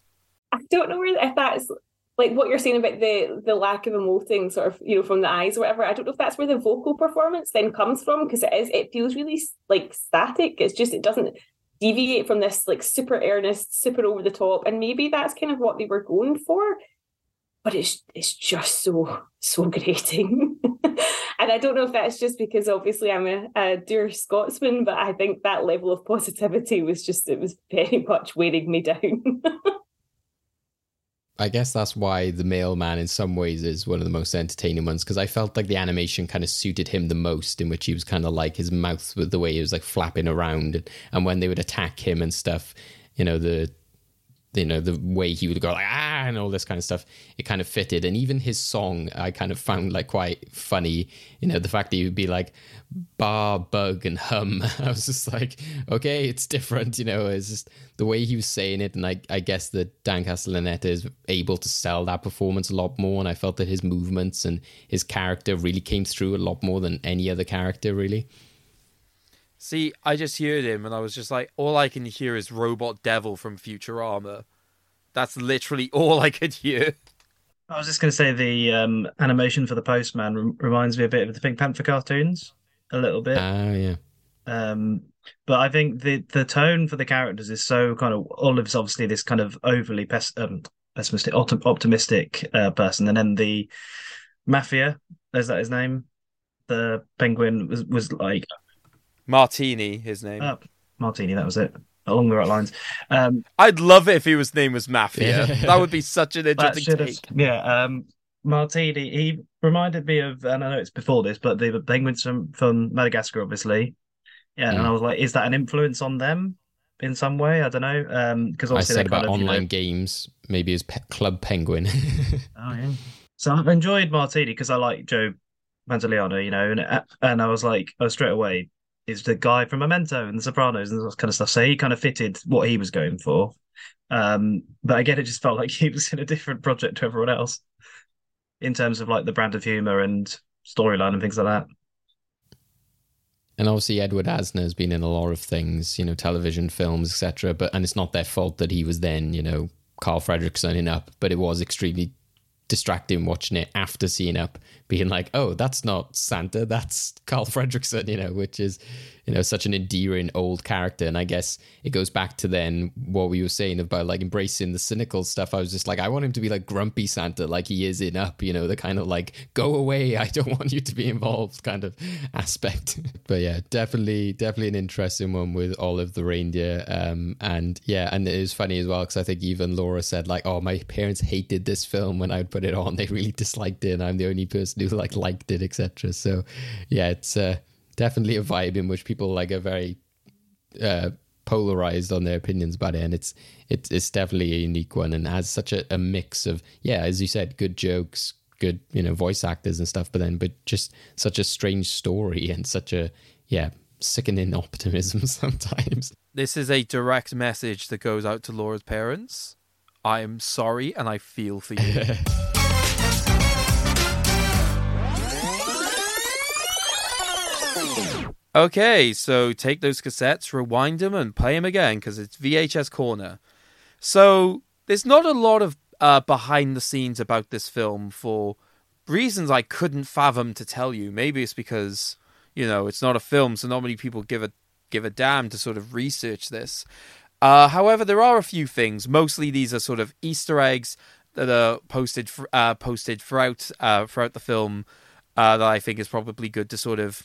I don't know if that's like what you're saying about the the lack of emoting, sort of you know from the eyes or whatever. I don't know if that's where the vocal performance then comes from because it is it feels really like static. It's just it doesn't deviate from this like super earnest, super over the top, and maybe that's kind of what they were going for. But it's it's just so so [LAUGHS] grating, [LAUGHS] and I don't know if that's just because obviously I'm a, a dear Scotsman, but I think that level of positivity was just it was very [LAUGHS] much wearing me down. [LAUGHS] I guess that's why the mailman in some ways is one of the most entertaining ones because I felt like the animation kind of suited him the most, in which he was kind of like his mouth with the way he was like flapping around, and, and when they would attack him and stuff, you know the you know the way he would go like ah and all this kind of stuff it kind of fitted. And even his song i kind of found like quite funny. You know the fact that he would be like bar bug and hum. [LAUGHS] I was just like okay it's different you know it's just the way he was saying it. And i, I guess that dan castellaneta is able to sell that performance a lot more. And i felt that his movements and his character really came through a lot more than any other character really See, I just heard him and I was just like, all I can hear is Robot Devil from Futurama. That's literally [LAUGHS] all I could hear. I was just going to say the um, animation for the postman rem- reminds me a bit of the Pink Panther cartoons, a little bit. Oh yeah. Um, but I think the the tone for the characters is so kind of Olive's obviously this kind of overly pes- um, pessimistic, optim- optimistic uh, person, and then the mafia is that his name? The penguin was was like Martini, his name. uh, Martini. That was it. Along the right lines. Um, I'd love it if he was name was Mafia. Yeah. [LAUGHS] that would be such an interesting should have- take. yeah. Um, Martini. He reminded me of, and I know it's before this, but the penguins from from Madagascar, obviously. Yeah, and Mm. I was like, is that an influence on them in some way? I don't know. Um, because i obviously said they kind about of, you know- online games maybe his pe- club penguin [LAUGHS] Oh yeah. So I've enjoyed Martini because I like Joe Pantoliano, you know, and and I was like, oh, straight away is the guy from Memento and The Sopranos and that kind of stuff. So he kind of fitted what he was going for. Um, but again, it just felt like [LAUGHS] he was in a different project to everyone else in terms of like the brand of humor and storyline and things like that. and obviously edward asner has been in a lot of things you know television films etc but and it's not their fault that he was then you know carl fredricksen in up but it was extremely distracting watching it after seeing up being like oh that's not santa that's carl fredricksen you know which is you know such an endearing old character. And i guess it goes back to then what we were saying about like embracing the cynical stuff. I was just like i want him to be like grumpy santa like he is in up you know the kind of like go away i don't want you to be involved kind of aspect. [LAUGHS] But yeah definitely definitely an interesting one with all of the reindeer. Um and yeah and it was funny as well because i think even laura said like oh my parents hated this film when i would put it on. They really disliked it and i'm the only person who like liked it etc so yeah it's uh definitely a vibe in which people like are very uh polarized on their opinions about it, and it's it's it's definitely a unique one and has such a, a mix of yeah, as you said, good jokes, good you know voice actors and stuff, but then but just such a strange story [LAUGHS] and such a yeah sickening [LAUGHS] optimism [LAUGHS] sometimes. This is a direct message that goes out to Laura's parents. I am sorry and I feel for you. Okay, so take those cassettes, rewind them, and play them again because it's VHS Corner. So there's not a lot of uh, behind the scenes about this film for reasons I couldn't fathom to tell you. Maybe it's because you know it's not a film, so not many people give a give a damn to sort of research this. Uh, however, there are a few things. Mostly these are sort of Easter eggs that are posted uh, posted throughout uh, throughout the film uh, that I think is probably good to sort of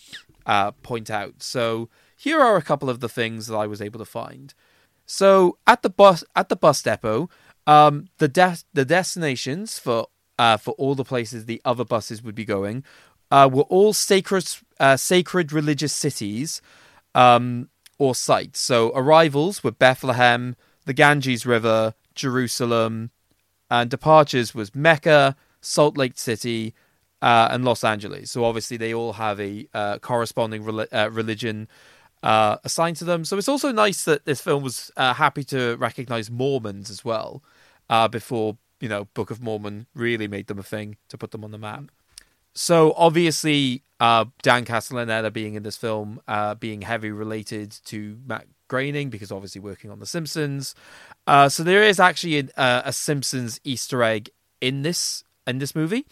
uh, point out. So here are a couple of the things that I was able to find. So at the bus at the bus depot, um, the de- the destinations for uh, for all the places the other buses would be going uh, were all sacred uh, sacred religious cities um, or sites. So arrivals were Bethlehem, the Ganges River, Jerusalem, and departures was Mecca, Salt Lake City, uh, and Los Angeles. So obviously they all have a uh, corresponding rel- uh, religion uh, assigned to them. So it's also nice that this film was uh, happy to recognize Mormons as well uh, before you know Book of Mormon really made them a thing to put them on the map. So obviously Dan Castellaneta being in this film, being heavy related to Matt Groening because obviously working on The Simpsons. so there is actually a Simpsons Easter egg in this in this movie.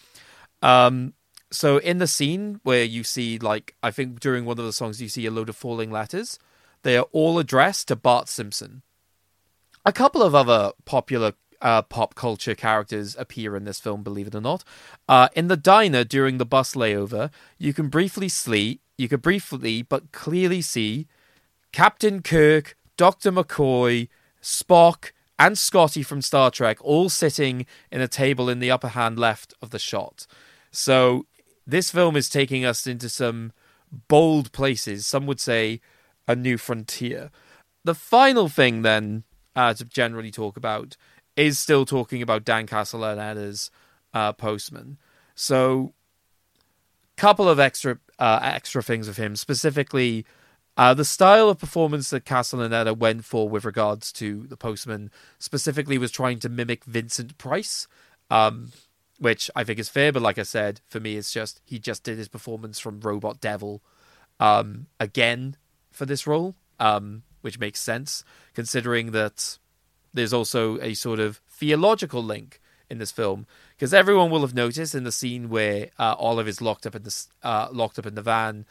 Um, so in the scene where you see, like, I think during one of the songs, you see a load of falling letters. They are all addressed to Bart Simpson. A couple of other popular uh, pop culture characters appear in this film, believe it or not. Uh, in the diner during the bus layover, you can briefly see, you can briefly but clearly see Captain Kirk, Doctor McCoy, Spock, and Scotty from Star Trek all sitting in a table in the upper hand left of the shot. So this film is taking us into some bold places. Some would say a new frontier. The final thing, then, uh, to generally talk about is still talking about Dan Castellaneta's uh, Postman. So, couple of extra uh, extra things of him, specifically uh, the style of performance that Castellaneta went for with regards to the Postman, specifically, was trying to mimic Vincent Price. Um, which I think is fair. But like I said, for me, it's just he just did his performance from Robot Devil um, again for this role, um, which makes sense considering that there's also a sort of theological link in this film because everyone will have noticed in the scene where uh, Olive is locked up in the uh, locked up in the van,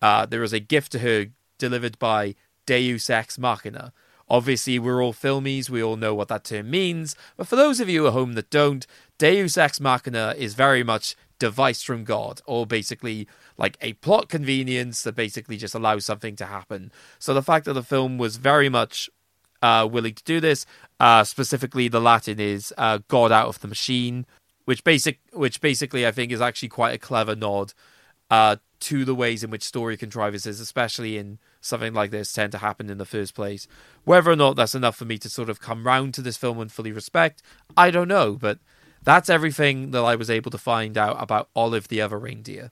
uh, there is a gift to her delivered by Deus Ex Machina. Obviously, we're all filmies, we all know what that term means, but for those of you at home that don't, Deus Ex Machina is very much device from God, or basically like a plot convenience that basically just allows something to happen. So the fact that the film was very much uh, willing to do this, uh, specifically the Latin is uh, God out of the machine, which basic, which basically I think is actually quite a clever nod uh, to the ways in which story contrivances, especially in something like this, tend to happen in the first place. Whether or not that's enough for me to sort of come round to this film and fully respect, I don't know. But that's everything that I was able to find out about Olive the Other Reindeer.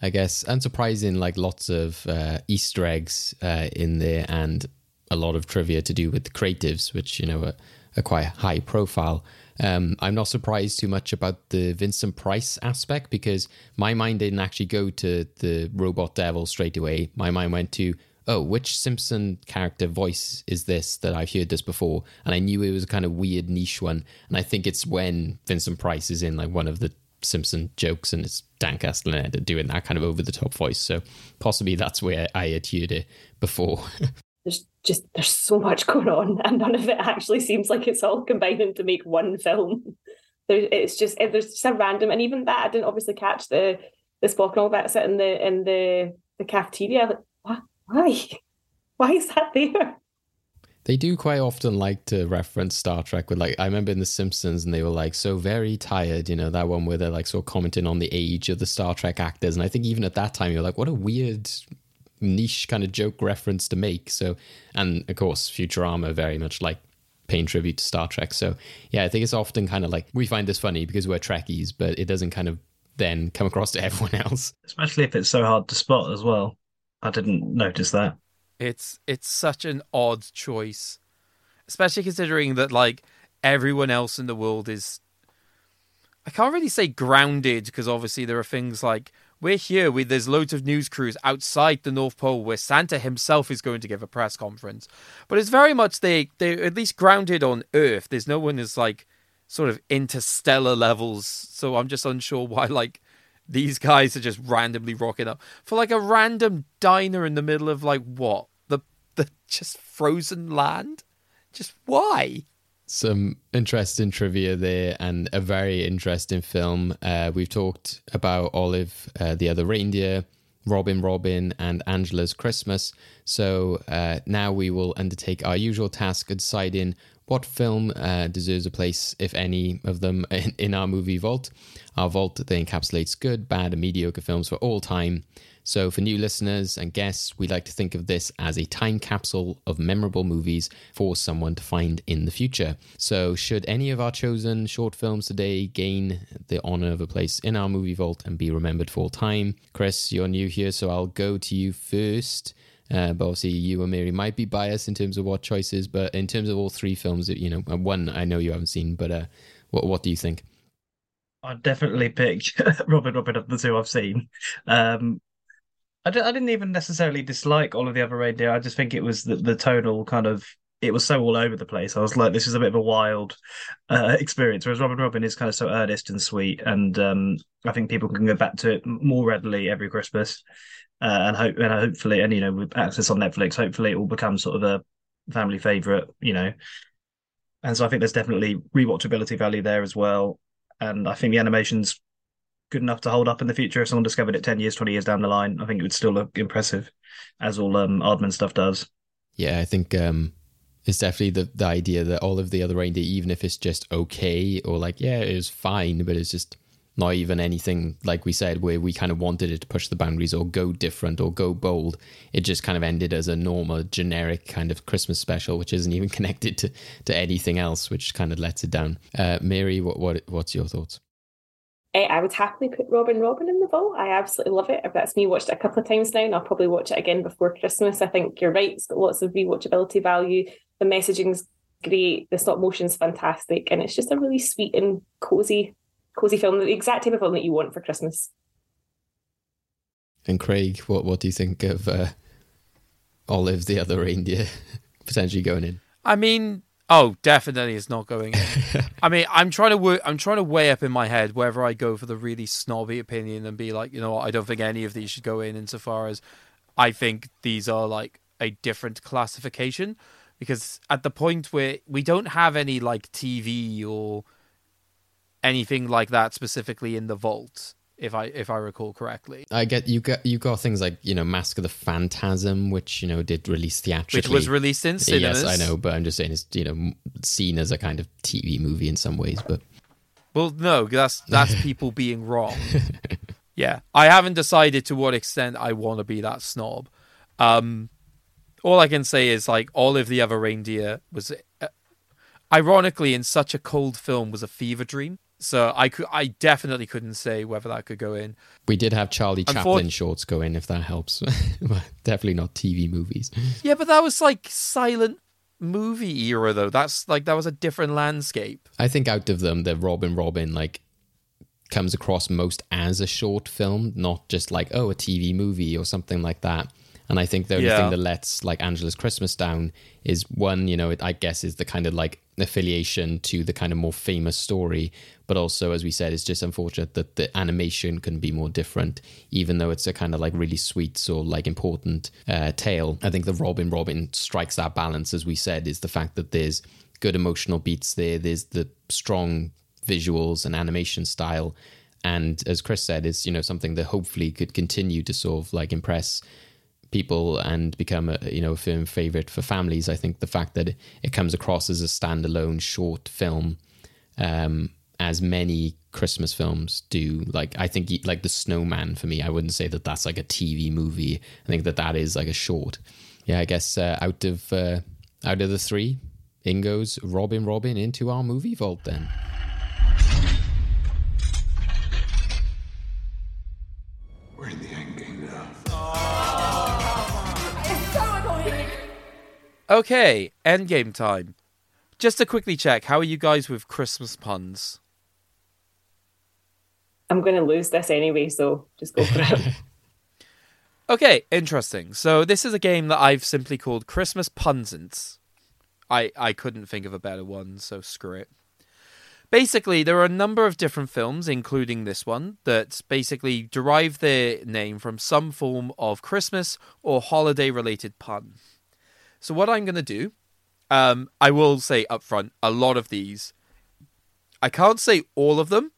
I guess unsurprising, like lots of uh, Easter eggs uh, in there, and a lot of trivia to do with the creatives, which you know are, are quite high profile. Um, I'm not surprised too much about the Vincent Price aspect because my mind didn't actually go to the robot devil straight away. My mind went to, oh, which Simpson character voice is this that I've heard this before? And I knew it was a kind of weird niche one. And I think it's when Vincent Price is in like one of the Simpson jokes and it's Dan Castellaneta doing that kind of over the top voice. So possibly that's where I had heard it before. [LAUGHS] there's just there's so much going on [LAUGHS] and none of it actually seems like it's all combining to make one film [LAUGHS] there, it's just there's just a random and even that i didn't obviously catch the the spock and all that sit in the in the the cafeteria like what why [LAUGHS] why is that there they do quite often like to reference Star Trek with like I remember in The Simpsons and they were like so very tired, you know, that one where they're like sort of commenting on the age of the Star Trek actors. And I think even at that time you're like, what a weird niche kind of joke reference to make. So, and of course, Futurama very much like paying tribute to Star Trek. So, yeah, I think it's often kind of like we find this funny because we're Trekkies, but it doesn't kind of then come across to [LAUGHS] everyone else. Especially if it's so hard to spot as well. I didn't notice that. It's it's such an odd choice, especially considering that like everyone else in the world is. I can't really say grounded because obviously there are things like we're here. We, there's loads of news crews outside the North Pole where Santa himself is going to give a press conference, but it's very much they they're at least grounded on Earth. There's no one is like sort of interstellar levels, so I'm just unsure why like these guys are just randomly rocking up for like a random diner in the middle of like what the the [LAUGHS] just frozen land. Just why? some interesting trivia there and a very interesting film. Uh, we've talked about Olive, uh, the other reindeer, Robin Robin, and Angela's Christmas. So uh, now we will undertake our usual task of deciding what film uh, deserves a place, if any of them, [LAUGHS] in, in our movie vault. Our vault that encapsulates good, bad, and mediocre films for all time. So, for new listeners and guests, we like to think of this as a time capsule of memorable movies for someone to find in the future. So, should any of our chosen short films today gain the honor of a place in our movie vault and be remembered for all time? Chris, you're new here, so I'll go to you first. Uh, but obviously, you and Mary might be biased in terms of what choices, but in terms of all three films, you know, uh, one I know you haven't seen, but uh, what what do you think? I'd definitely pick [LAUGHS] Robin Robin of the two I've seen. Um, I, d- I didn't even necessarily dislike Olive the Other Reindeer. I just think it was the, the tonal kind of. It was so all over the place. I was like, this is a bit of a wild uh, [LAUGHS] experience. Whereas Robin Robin is kind of so earnest and sweet, and um, I think people can go back to it more readily every Christmas. Uh, and hope and hopefully, and you know, with access on Netflix, hopefully it will become sort of a family favorite. You know, and so I think there's definitely rewatchability value there as well. And I think the animation's good enough to hold up in the future. If someone discovered it 10 years, 20 years down the line, I think it would still look impressive, as all um, Aardman stuff does. Yeah, I think um, it's definitely the, the idea that Olive the Other Reindeer, even if it's just okay or like, yeah, it was fine, but it's just not even anything, like we said, where we kind of wanted it to push the boundaries or go different or go bold. It just kind of ended as a normal, generic kind of Christmas special, which isn't even [LAUGHS] connected to, to anything else, which kind of lets it down. Uh, Mary, what, what what's your thoughts? I would happily put Robin Robin in the vault. I absolutely love it. If that's me, watched it a couple of times now, and I'll probably watch it again before Christmas. I think you're right. It's got lots of rewatchability value. The messaging's great. The stop motion's fantastic, and it's just a really sweet and cozy, cozy film. The exact type of film that you want for Christmas. And Craig, what what do you think of uh, Olive, the other reindeer, [LAUGHS] potentially going in? I mean, oh, definitely it's not going in. [LAUGHS] I mean, I'm trying to work. I'm trying to weigh up in my head whether I go for the really snobby opinion and be like, you know what, I don't think any of these should go in. Insofar as I think these are like a different classification, because at the point where we don't have any like TV or anything like that specifically in the vault if I if I recall correctly. I get you got you got things like you know Mask of the Phantasm, which you know did release theatrically, Which was released in cinemas. Yes, I know, but I'm just saying it's you know seen as a kind of TV movie in some ways. But Well, no, that's that's [LAUGHS] people being wrong. yeah, I haven't decided to what extent I want to be that snob. Um, all I can say is like Olive the Other Reindeer was, uh, ironically, in such a cold film, was a fever dream. So I could, I definitely couldn't say whether that could go in. we did have Charlie Chaplin shorts go in if that helps. [LAUGHS] Definitely not TV movies. Yeah, but that was like silent movie era though. That's like that was a different landscape. I think out of them, the Robin Robin like comes across most as a short film, not just like oh a TV movie or something like that. And I think the only Yeah. thing that lets like Angela's Christmas down is one, you know, it, I guess is the kind of like affiliation to the kind of more famous story, but also as we said, it's just unfortunate that the animation can be more different, even though it's a kind of like really sweet or like important uh, tale. I think the Robin Robin strikes that balance, as we said, is the fact that there's good emotional beats there. There's the strong visuals and animation style. And as Chris said, is you know something that hopefully could continue to sort of like impress people and become a you know a film favorite for families. I think the fact that it, comes across as a standalone short film um, as many Christmas films do. Like I think like The Snowman for me, I wouldn't say that that's like a TV movie. I think that that is like a short. Yeah, I guess uh, out of uh, out of the three, in goes Robin Robin into our movie vault then. We're in the Okay, endgame time. Just to quickly check, how are you guys with Christmas puns? I'm going to lose this anyway, so just go for it. [LAUGHS] Okay, interesting. So this is a game that I've simply called Christmas Punsants. I I couldn't think of a better one, so screw it. Basically, there are a number of different films, including this one, that basically derive their name from some form of Christmas or holiday related pun. So what I'm going to do, um, I will say up front, a lot of these, I can't say all of them,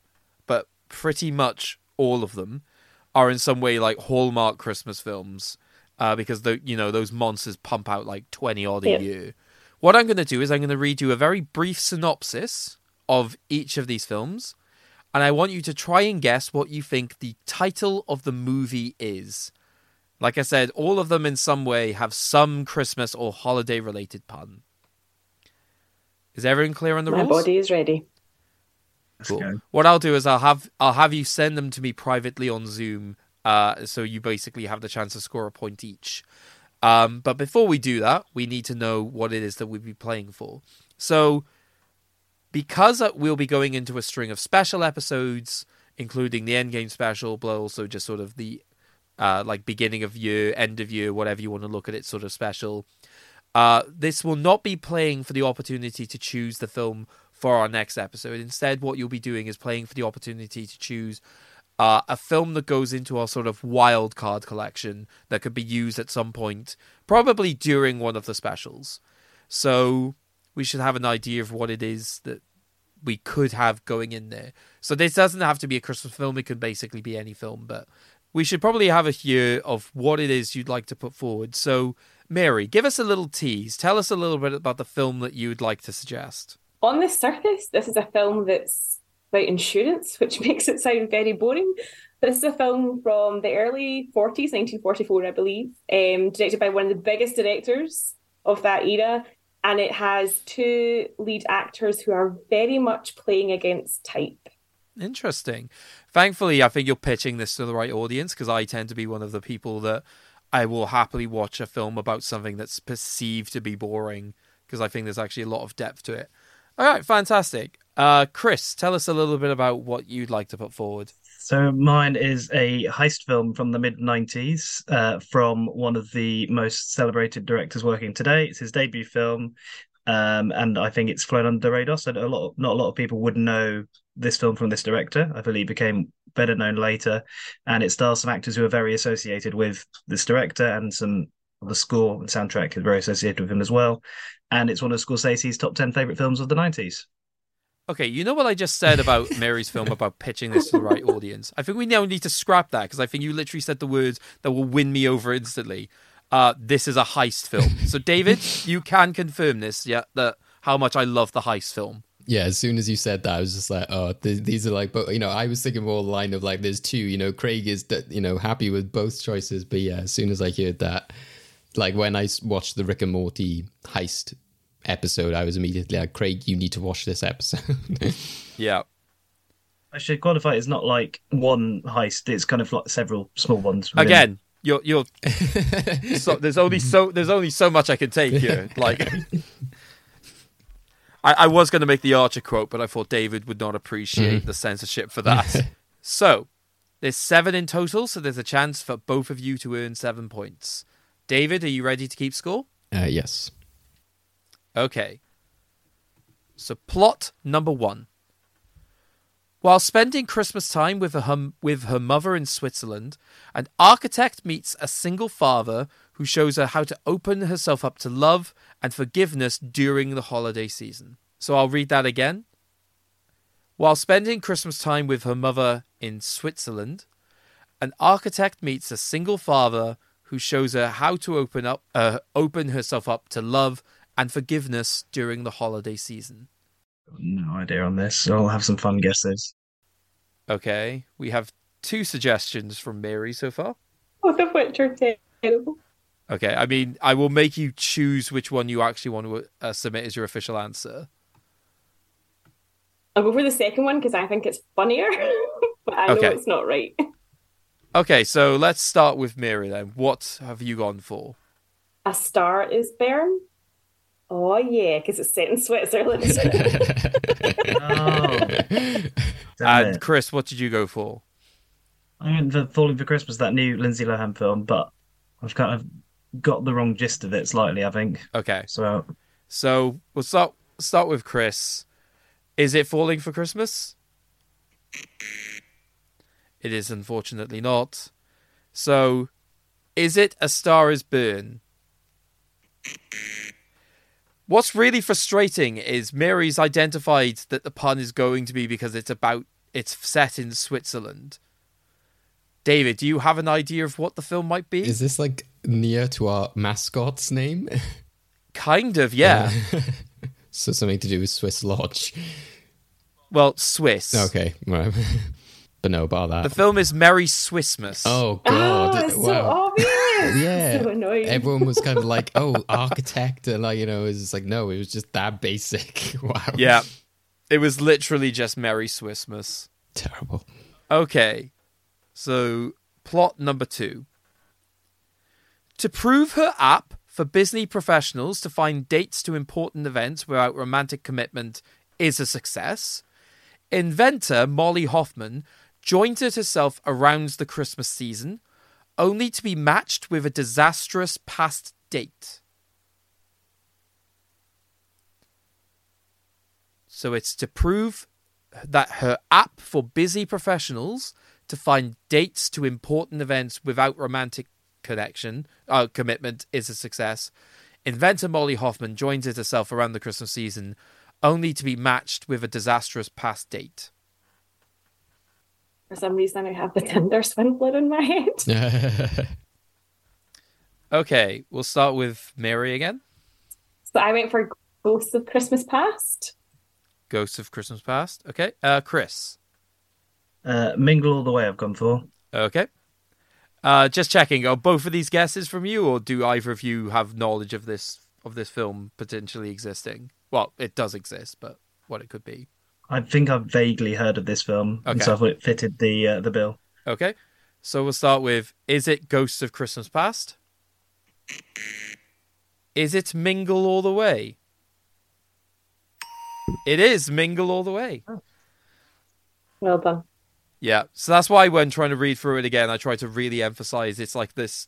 but pretty much all of them are in some way like Hallmark Christmas films, uh, because the you know those monsters pump out like twenty odd a Yeah. year. What I'm going to do is I'm going to read you a very brief synopsis of each of these films, and I want you to try and guess what you think the title of the movie is. Like I said, all of them in some way have some Christmas or holiday related pun. Is everyone clear on the My rules? body is ready. Cool. What I'll do is I'll have I'll have you send them to me privately on Zoom, uh, so you basically have the chance to score a point each. Um, but before we do that, we need to know what it is that we'd be playing for. So, because uh, we'll be going into a string of special episodes, including the Endgame special, but also just sort of the uh, like beginning of year, end of year, whatever you want to look at it, sort of special. Uh, this will not be playing for the opportunity to choose the film for our next episode. Instead, what you'll be doing is playing for the opportunity to choose uh, a film that goes into our sort of wild card collection that could be used at some point, probably during one of the specials. So we should have an idea of what it is that we could have going in there. So this doesn't have to be a Christmas film; it could basically be any film. But we should probably have a hear of what it is you'd like to put forward. So, Mary, give us a little tease. Tell us a little bit about the film that you would like to suggest. On the surface, this is a film that's about insurance, [LAUGHS] which makes it sound very boring. But this is a film from the early 40s, 1944, I believe, um, directed by one of the biggest directors of that era. And it has two lead actors who are very much playing against type. Interesting. Thankfully, I think you're pitching this to the right audience because I tend to be one of the people that I will happily watch a film about something that's perceived to be boring because I think there's actually a lot of depth to it. All right, fantastic. Uh, Chris, tell us a little bit about what you'd like to put forward. So mine is a heist film from the mid '90s uh, from one of the most celebrated directors working today. It's his debut film, um, and I think it's flown under the radar. So a lot, not a lot of people would know this film from this director. I believe became better known later, and it stars some actors who are very associated with this director, and some the score and soundtrack is very associated with him as well. And it's one of Scorsese's top ten favorite films of the '90s. Okay, you know what I just said about [LAUGHS] Mary's film about pitching this to the right audience? I think we now need to scrap that because I think you literally said the words that will win me over instantly. Uh, this is a heist film. So, David, you can confirm this, yeah, that how much I love the heist film. Yeah, as soon as you said that, I was just like, oh, th- these are like, but you know, I was thinking more the line of like, there's two. You know, Craig is that you know happy with both choices, but yeah, as soon as I heard that, like when I watched the Rick and Morty heist episode, I was immediately like, Craig, you need to watch this episode. [LAUGHS] yeah. I should qualify. It's not like one heist. It's kind of like several small ones. within- Again, you're you're. [LAUGHS] so, there's only so there's only so much I can take here. Like, [LAUGHS] I, I was going to make the Archer quote, but I thought David would not appreciate Mhm. the censorship for that. [LAUGHS] so, there's seven in total, so there's a chance for both of you to earn seven points. David, are you ready to keep score? uh, yes. Okay. So, plot number one. While spending Christmas time with her, with her mother in Switzerland, an architect meets a single father who shows her how to open herself up to love and forgiveness during the holiday season. So, I'll read that again. While spending Christmas time with her mother in Switzerland, an architect meets a single father who shows her how to open up, uh, open herself up to love and forgiveness during the holiday season. No idea on this. I'll have some fun guesses. Okay, we have two suggestions from Mary so far. Both of which are terrible. Okay, I mean, I will make you choose which one you actually want to uh, submit as your official answer. I'll go for the second one because I think it's funnier, [LAUGHS] but I know Okay. it's not right. [LAUGHS] Okay, so let's start with Mary then. What have you gone for? A star is born. Oh yeah, because it's set in Switzerland. [LAUGHS] Oh, And it. Chris, what did you go for? I went for Falling for Christmas, that new Lindsay Lohan film, but I've kind of got the wrong gist of it slightly, I think. Okay, So uh, so we'll start start with Chris. Is it falling for Christmas? It is unfortunately not. So, is it A Star Is Born? What's really frustrating is Mary's identified that the pun is going to be because it's about it's set in Switzerland. David, do you have an idea of what the film might be? Is this like near to our mascot's name? [LAUGHS] Kind of, yeah. [LAUGHS] so something to do with Swiss Lodge. Well, Swiss. Okay, right. [LAUGHS] but no, about that. The film is Merry Swissmas. Oh god! Oh, it's so obvious. Yeah. So annoying. Everyone was kind of like, "Oh, architect," and like you know, it's just like, no, it was just that basic. wow. Yeah. It was literally just Merry Swissmas. Terrible. Okay. So, plot number two. To prove her app for Disney professionals to find dates to important events without romantic commitment is a success, inventor Molly Hoffman jointed herself around the Christmas season, only to be matched with a disastrous past date. So it's to prove that her app for busy professionals to find dates to important events without romantic connection uh, commitment is a success. Inventor Molly Hoffman joins it herself around the Christmas season, only to be matched with a disastrous past date. For some reason, I have the Tinder swindler in my head. [LAUGHS] Okay, we'll start with Mary again. So I went for Ghosts of Christmas Past. Ghosts of Christmas Past. Okay, uh, Chris. Uh, Mingle All the Way I've gone for. Okay. Uh, just checking. Are both of these guesses from you, or do either of you have knowledge of this of this film potentially existing? Well, it does exist, but what it could be. I think I've vaguely heard of this film, and Okay. so I thought it fitted the uh, the bill. Okay. So we'll start with Is it Ghosts of Christmas Past? Is it Mingle All the Way? It is Mingle All the Way. Well done. Yeah. So that's why when trying to read through it again, I try to really emphasize it's like this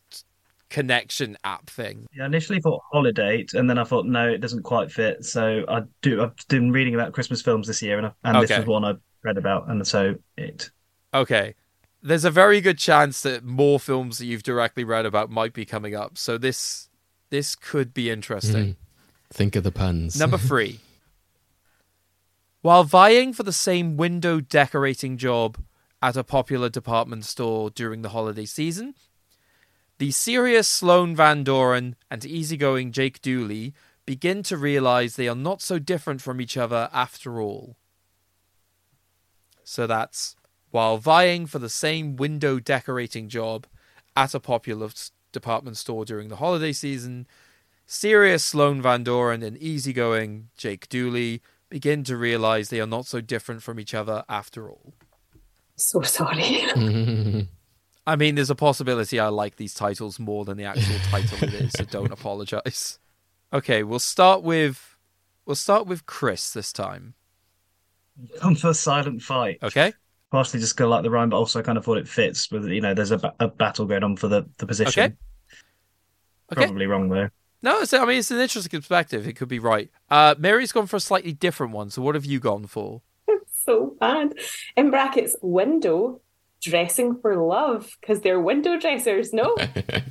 connection app thing. Yeah, I initially thought Holidate, and then I thought no, it doesn't quite fit. So I do. I've been reading about Christmas films this year, and, I, and this Okay. was one I read about, and so it. Okay. There's a very good chance that more films that you've directly read about might be coming up. So this this could be interesting. Mm. Think of the puns. Number [LAUGHS] three. While vying for the same window decorating job at a popular department store during the holiday season, the serious Sloan Van Doren and easygoing Jake Dooley begin to realize they are not so different from each other after all. So that's while vying for the same window decorating job at a popular department store during the holiday season, serious Sloan Van Doren and easygoing Jake Dooley begin to realize they are not so different from each other after all. So sorry. [LAUGHS] I mean, there's a possibility I like these titles more than the actual title it is, so [LAUGHS] don't apologize. Okay, we'll start with we'll start with Chris this time. Come for a Silent Fight. Okay. Partially just because I like the rhyme, but also I kind of thought it fits with you know there's a, ba- a battle going on for the the position. Okay. Okay. Probably wrong though. No, it's, I mean it's an interesting perspective. It could be right. Uh, Mary's gone for a slightly different one. So what have you gone for? So bad. In brackets, window dressing for love because they're window dressers. No,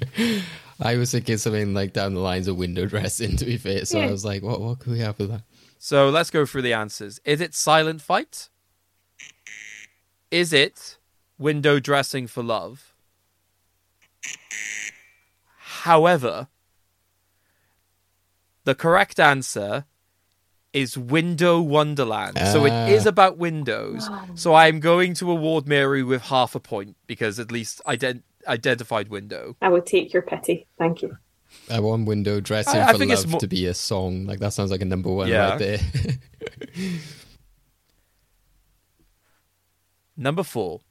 [LAUGHS] I was thinking something like down the lines of window dressing. To be fair, so Yeah. I was like, what what could we have with that? So let's go through the answers. Is it silent fight? Is it window dressing for love? However, the correct answer is Window Wonderland. So Ah. it is about windows. So I'm going to award Mary with half a point because at least ident- identified window. I would take your pity. Thank you. I want window dressing I- I for think it's love mo- to be a song. Like that sounds like a number one Yeah. right there. [LAUGHS] Number four.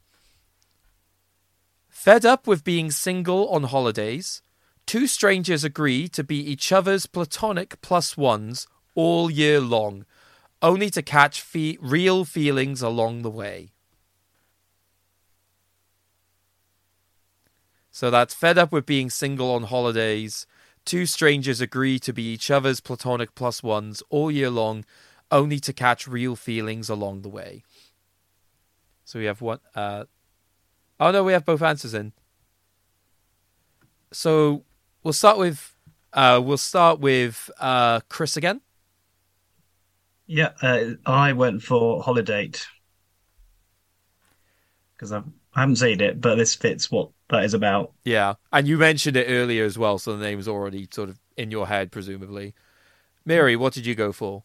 Fed up with being single on holidays, two strangers agree to be each other's platonic plus ones all year long, only to catch fe- real feelings along the way. So that's fed up with being single on holidays. Two strangers agree to be each other's platonic plus ones all year long, only to catch real feelings along the way. So we have one. Uh, oh no, we have both answers in. So we'll start with. Uh, we'll start with uh, Chris again. Yeah, uh, I went for Holidate because I haven't seen it, but this fits what that is about. Yeah, and you mentioned it earlier as well, so the name's already sort of in your head, presumably. Mary, what did you go for?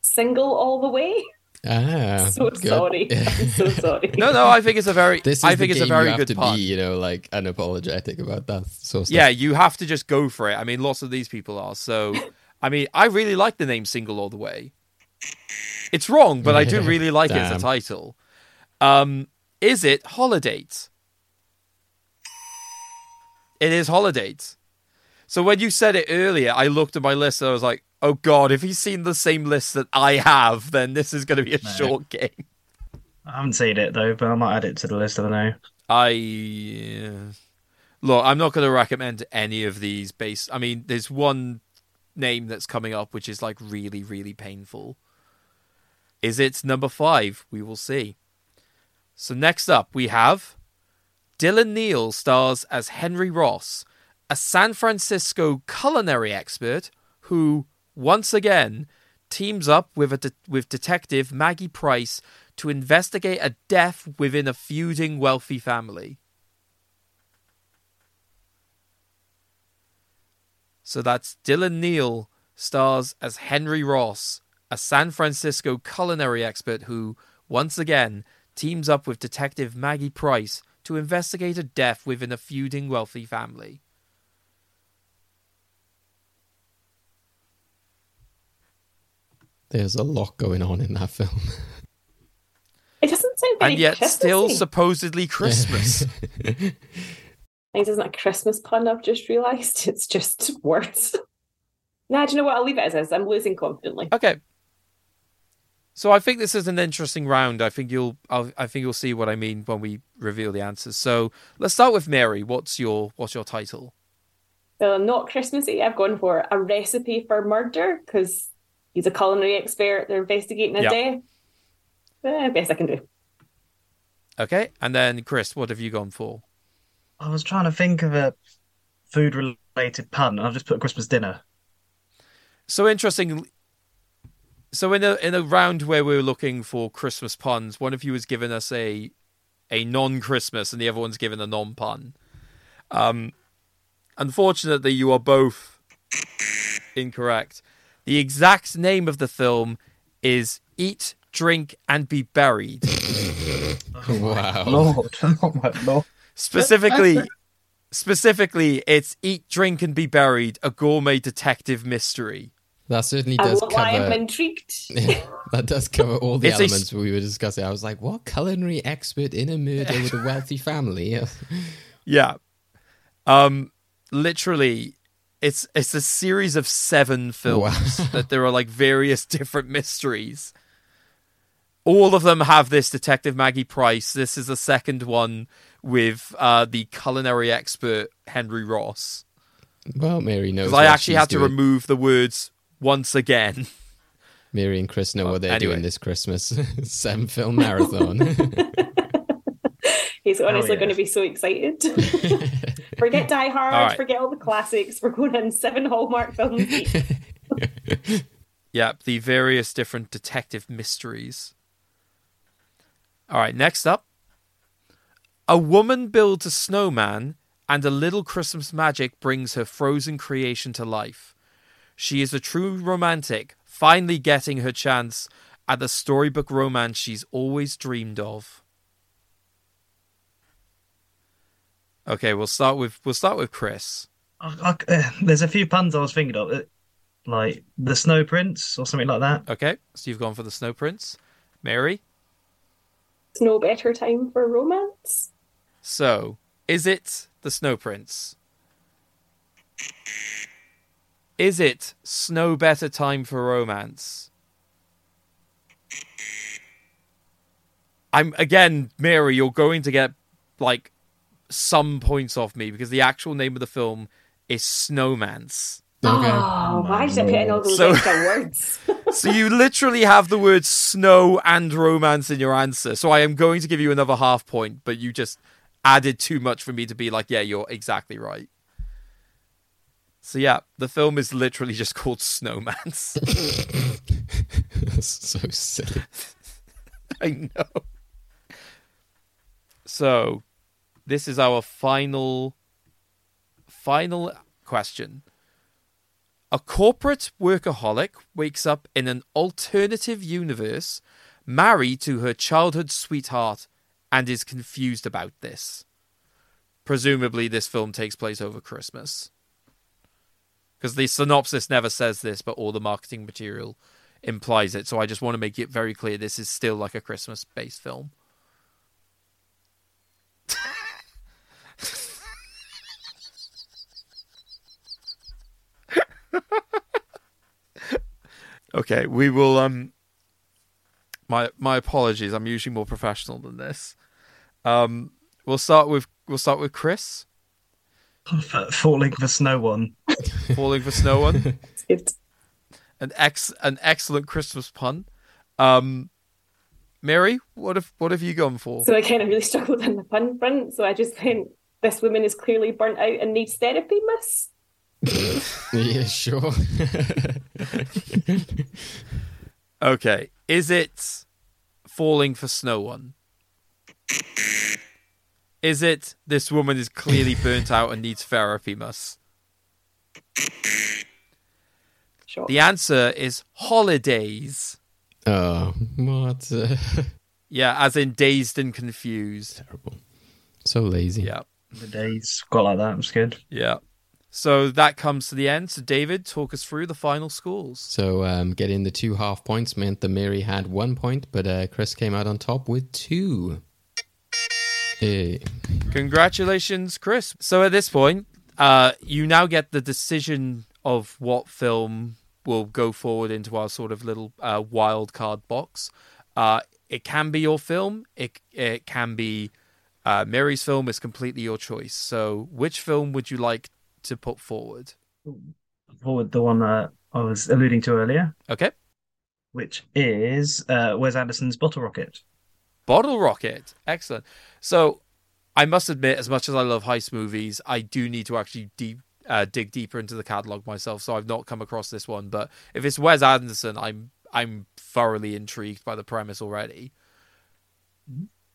Single all the way. ah, so good. sorry. [LAUGHS] I'm so sorry. No, no, I think it's a very. This is I think it's a game very you have good to pun. be, you know, like unapologetic about that sort of stuff. Yeah, you have to just go for it. I mean, lots of these people are. So, I mean, I really like the name Single All the Way. It's wrong, but I do [LAUGHS] really like it as a title. Um, is it Holidays? It is Holidays. So when you said it earlier, I looked at my list and I was like, oh God, if he's seen the same list that I have, then this is going to be a No. short game. I haven't seen it though, but I might add it to the list. I don't know. I uh, look. I'm not going to recommend any of these. Based, I mean, there's one name that's coming up which is like really, really painful. Is it number five? We will see. So next up, we have Dylan Neal stars as Henry Ross, a San Francisco culinary expert who, once again, teams up with a de- with detective Maggie Price to investigate a death within a feuding wealthy family. So that's Dylan Neal stars as Henry Ross, a San Francisco culinary expert who, once again, teams up with detective Maggie Price to investigate a death within a feuding wealthy family. There's a lot going on in that film. It doesn't sound very and yet still supposedly Christmas. [LAUGHS] It isn't a Christmas pun. I've just realised [LAUGHS] it's just [LAUGHS] words. Nah, do you know what? I'll leave it as is. I'm losing confidently. Okay. So I think this is an interesting round. I think you'll I'll, I think you'll see what I mean when we reveal the answers. So let's start with Mary. What's your what's your title? So not Christmassy. I've gone for a recipe for murder because he's a culinary expert. They're investigating a Yeah. death. Eh, best I can do. Okay, and then Chris, what have you gone for? I was trying to think of a food related pun. I've just put Christmas dinner. So interesting. So in a in a round where we were looking for Christmas puns, one of you has given us a a non Christmas, and the other one's given a non pun. Um, unfortunately, you are both incorrect. The exact name of the film is Eat, Drink, and Be Buried. [LAUGHS] wow. Lord, [LAUGHS] oh my lord. Specifically, specifically, it's Eat, Drink, and Be Buried, a gourmet detective mystery. That certainly does won't lie, I'm cover. intrigued. [LAUGHS] that does cover all the It's a s- elements we were discussing. I was like, what culinary expert in a murder with a [LAUGHS] wealthy family? [LAUGHS] Yeah. Um literally it's it's a series of seven films Wow. that there are like various different mysteries. All of them have this detective Maggie Price. This is the second one with uh the culinary expert Henry Ross. well, Mary knows. Because I actually she's had to doing. remove the words once again. [LAUGHS] Mary and Chris know Well, what they're anyway. doing this Christmas. [LAUGHS] Seven film marathon. [LAUGHS] He's honestly yeah. going to be so excited. forget Die Hard, All right. forget all the classics. We're going in seven Hallmark films. Yep, the various different detective mysteries. All right, next up. A woman builds a snowman, and a little Christmas magic brings her frozen creation to life. She is a true romantic, finally getting her chance at the storybook romance she's always dreamed of. Okay, we'll start with we'll start with Chris. I, I, uh, there's a few puns I was thinking of, uh, like the Snow Prince or something like that. Okay, so you've gone for the Snow Prince. Mary? It's no better time for romance. So, is it the Snow Prince? Is it Snow Better Time for Romance? I'm again, Mary, you're going to get like some points off me because the actual name of the film is Snowmance. Oh, oh why did I put in all those So- extra words? [LAUGHS] so you literally have the words snow and romance in your answer. So I am going to give you another half point, but you just added too much for me to be like, yeah, you're exactly right. So yeah, the film is literally just [LAUGHS] called Snowmance. That's so silly. [LAUGHS] I know. So, this is our final final question. A corporate workaholic wakes up in an alternative universe, married to her childhood sweetheart, and is confused about this. Presumably, this film takes place over Christmas. Because the synopsis never says this, but all the marketing material implies it. So I just want to make it very clear this is still like a Christmas based film. [LAUGHS] okay, we will um my my apologies. I'm usually more professional than this. Um we'll start with we'll start with Chris. [LAUGHS] Falling for Snow one. [LAUGHS] Falling for Snow one. [LAUGHS] an ex an excellent Christmas pun. Um Mary, what have what have you gone for? So I kind of really struggled on the pun front. So I just went, this woman is clearly burnt out and needs therapy, miss. Yeah, sure. Okay, is it falling for snow one? Is it this woman is clearly burnt out and needs therapy, Mus? Sure. The answer is Holidazed. oh, what? [LAUGHS] Yeah, as in dazed and confused. Terrible. So lazy. Yeah. The days got like that. I'm scared. Yeah. So that comes to the end. So David, talk us through the final scores. So um, getting the two half points meant that Mary had one point, but uh, Chris came out on top with two. Hey. Congratulations, Chris. So at this point, uh, you now get the decision of what film will go forward into our sort of little uh, wild card box. Uh, it can be your film. It it can be uh, Mary's film. is completely your choice. So, which film would you like to put forward? Forward the one that I was alluding to earlier, Okay, which is uh, Wes Anderson's Bottle Rocket. Bottle Rocket. Excellent. So, I must admit, as much as I love heist movies, I do need to actually deep uh, dig deeper into the catalog myself. So I've not come across this one. But if it's Wes Anderson, I'm I'm thoroughly intrigued by the premise already.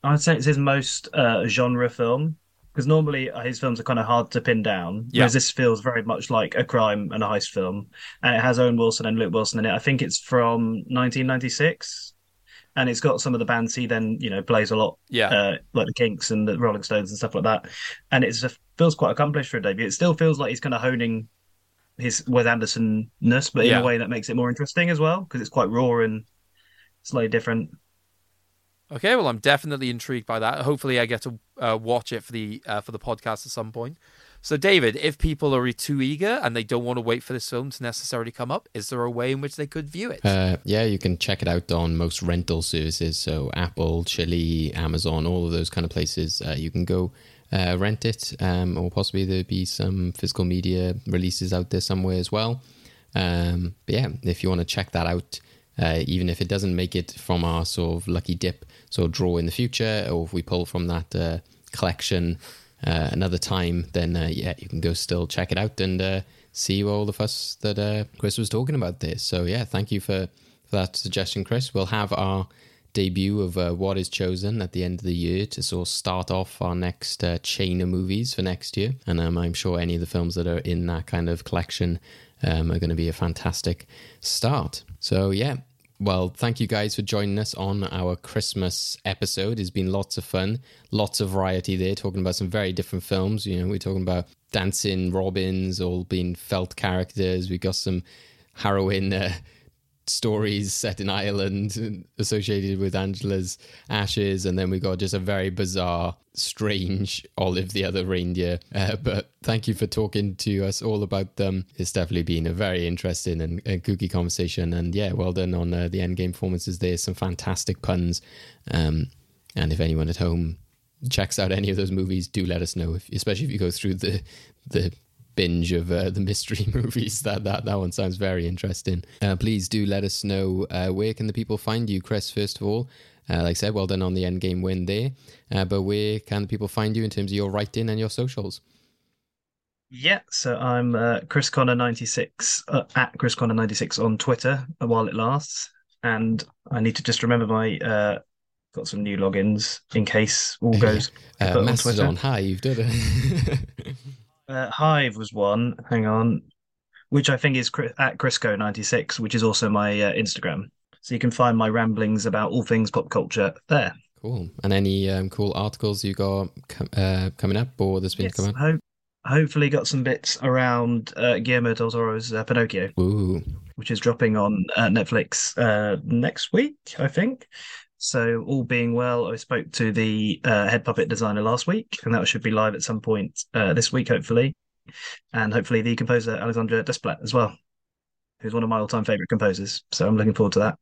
I'd say it's his most uh, genre film because normally uh, his films are kind of hard to pin down. Yeah. Whereas this feels very much like a crime and a heist film, and it has Owen Wilson and Luke Wilson in it. I think it's from 1996, and it's got some of the bands he then you know plays a lot, Yeah. uh, like the Kinks and the Rolling Stones and stuff like that. And it feels quite accomplished for a debut. It still feels like he's kind of honing his Wes Anderson ness, but in Yeah. a way that makes it more interesting as well because it's quite raw and slightly different. Okay, well, I'm definitely intrigued by that. Hopefully, I get to uh, watch it for the uh, for the podcast at some point. So, David, if people are too eager and they don't want to wait for this film to necessarily come up, is there a way in which they could view it? Uh, yeah, you can check it out on most rental services. So Apple, Chili, Amazon, all of those kind of places. Uh, you can go uh, rent it, um, or possibly there'll be some physical media releases out there somewhere as well. Um, but yeah, if you want to check that out, uh, even if it doesn't make it from our sort of lucky dip sort of draw in the future, or if we pull from that uh, collection uh, another time, then uh, yeah, you can go still check it out and uh, see all the fuss that Chris was talking about there. So yeah, thank you for, for that suggestion, Chris. We'll have our debut of What is Chosen at the end of the year to sort of start off our next chain of movies for next year. And um, I'm sure any of the films that are in that kind of collection um, are going to be a fantastic start. So, yeah. Well, thank you guys for joining us on our Christmas episode. It's been lots of fun, lots of variety there, talking about some very different films. You know, we're talking about dancing robins, all being felt characters. We've got some harrowing uh, stories set in Ireland associated with Angela's ashes, and then we got just a very bizarre, strange Olive the Other Reindeer. Uh, but thank you for talking to us all about them. It's definitely been a very interesting and, and kooky conversation, and yeah, well done on uh, the endgame performances. There's some fantastic puns, um, and if anyone at home checks out any of those movies, do let us know. If, especially if you go through the the binge of uh, [LAUGHS] the mystery [LAUGHS] movies. That that that one sounds very interesting. Uh, please do let us know uh, where can the people find you, Chris. First of all, uh, like I said, well done on the end game win there. Uh, but where can the people find you in terms of your writing and your socials? Yeah, so I'm uh, Chris Connor ninety six uh, at Chris Connor ninety six on Twitter while it lasts, and I need to just remember my uh, got some new logins in case all [LAUGHS] goes. Uh, on Mastodon Hive, did it? Uh, Hive was one. Hang on, which I think is at Crisco ninety six, which is also my uh, Instagram. So you can find my ramblings about all things pop culture there. Cool. And any um, cool articles you got com- uh, coming up or that's been Yes, coming up? ho- hopefully got some bits around uh, Guillermo del Toro's uh, Pinocchio, Ooh. which is dropping on uh, Netflix uh, next week, I think. So all being well, I spoke to the uh, head puppet designer last week, and that should be live at some point uh, this week, hopefully. And hopefully the composer Alexandre Desplat as well, who's one of my all-time favorite composers. So I'm looking forward to that.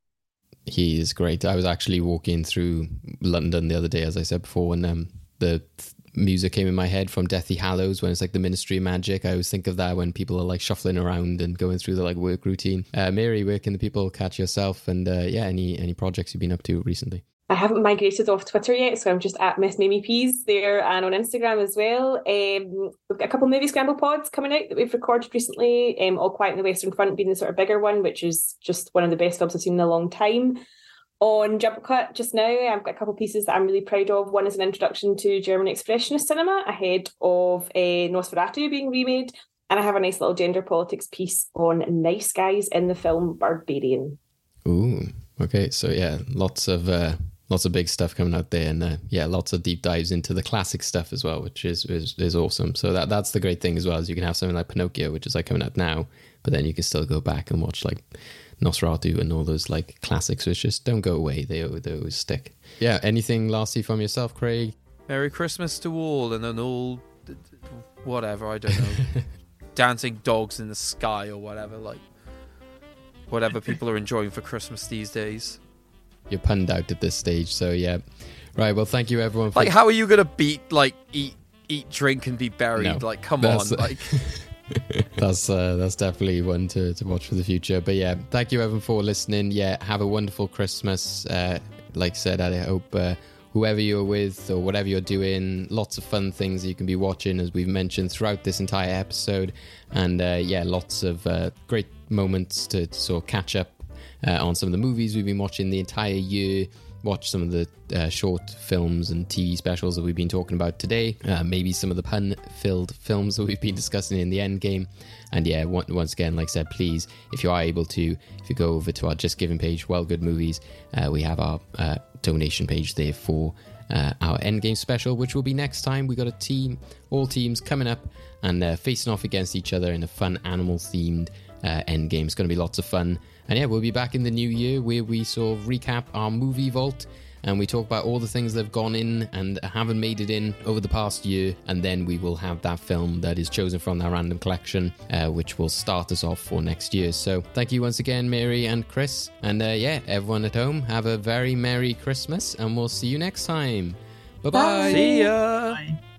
He is great. I was actually walking through London the other day, as I said before, and um, the th- music came in my head from Deathly Hallows when it's like the Ministry of Magic. I always think of that when people are like shuffling around and going through the like work routine. Uh, Mary, where can the people catch yourself? And uh, yeah, any any projects you've been up to recently? I haven't migrated off Twitter yet, so I'm just at Miss Mamie Peas there and on Instagram as well. Um, we've got a couple of movie scramble pods coming out that we've recorded recently. Um, All Quiet on the Western Front being the sort of bigger one, which is just one of the best films I've seen in a long time. On Jump Cut just now, I've got a couple of pieces that I'm really proud of. One is an introduction to German expressionist cinema ahead of uh, Nosferatu being remade, and I have a nice little gender politics piece on nice guys in the film Barbarian. Ooh, okay. So yeah, lots of uh, lots of big stuff coming out there, and uh, yeah, lots of deep dives into the classic stuff as well, which is is, is awesome. So that that's the great thing as well is you can have something like Pinocchio, which is like coming out now, but then you can still go back and watch like Nosferatu and all those like classics, which just don't go away. They they always stick. Yeah. Anything lastly from yourself, Craig? Merry Christmas to all, and an all, whatever I don't know, [LAUGHS] dancing dogs in the sky or whatever, like whatever people are enjoying for Christmas these days. You're punned out at this stage, so yeah. Right. Well, thank you everyone. For Like, how are you gonna beat like eat, eat, drink, and be buried? No. like, come That's- on, like. [LAUGHS] [LAUGHS] that's uh, that's definitely one to, to watch for the future. But yeah, thank you everyone for listening. Yeah, have a wonderful Christmas. Uh, like I said, I hope uh, whoever you're with or whatever you're doing, lots of fun things you can be watching, as we've mentioned throughout this entire episode. And uh, yeah, lots of uh, great moments to sort of catch up uh, on some of the movies we've been watching the entire year. Watch some of the uh, short films and TV specials that we've been talking about today. Uh, maybe some of the pun-filled films that we've been [LAUGHS] discussing in the end game. And yeah, once again, like I said, please, if you are able to, if you go over to our Just Giving page, Well Good Movies, uh, we have our uh, donation page there for uh, our Endgame special, which will be next time. We got a team, all teams coming up and uh, facing off against each other in a fun animal themed uh, Endgame. It's going to be lots of fun. And yeah, we'll be back in the new year where we sort of recap our movie vault and we talk about all the things that have gone in and haven't made it in over the past year. And then we will have that film that is chosen from that random collection, uh, which will start us off for next year. So thank you once again, Mary and Chris. And uh, yeah, everyone at home, have a very Merry Christmas and we'll see you next time. Bye bye. See ya. To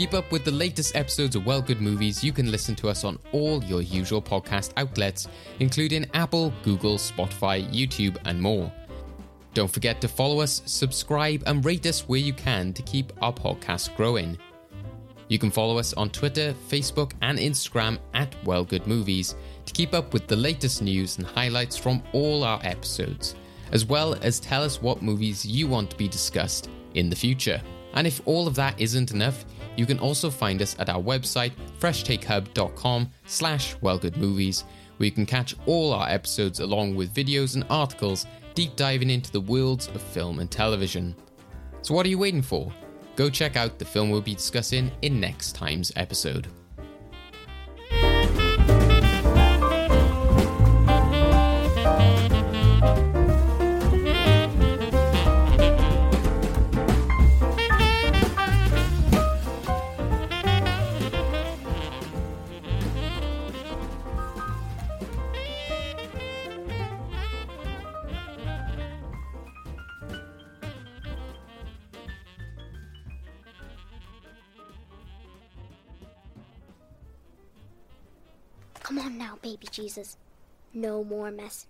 keep up with the latest episodes of Well Good Movies, you can listen to us on all your usual podcast outlets, including Apple, Google, Spotify, YouTube, and more. Don't forget to follow us, subscribe, and rate us where you can to keep our podcast growing. You can follow us on Twitter, Facebook, and Instagram at Well Good Movies to keep up with the latest news and highlights from all our episodes. as well as tell us what movies you want to be discussed in the future. And if all of that isn't enough, you can also find us at our website, freshtakehub.com slash wellgoodmovies, where you can catch all our episodes along with videos and articles deep diving into the worlds of film and television. So what are you waiting for? Go check out the film we'll be discussing in next time's episode. Baby Jesus. No more messing.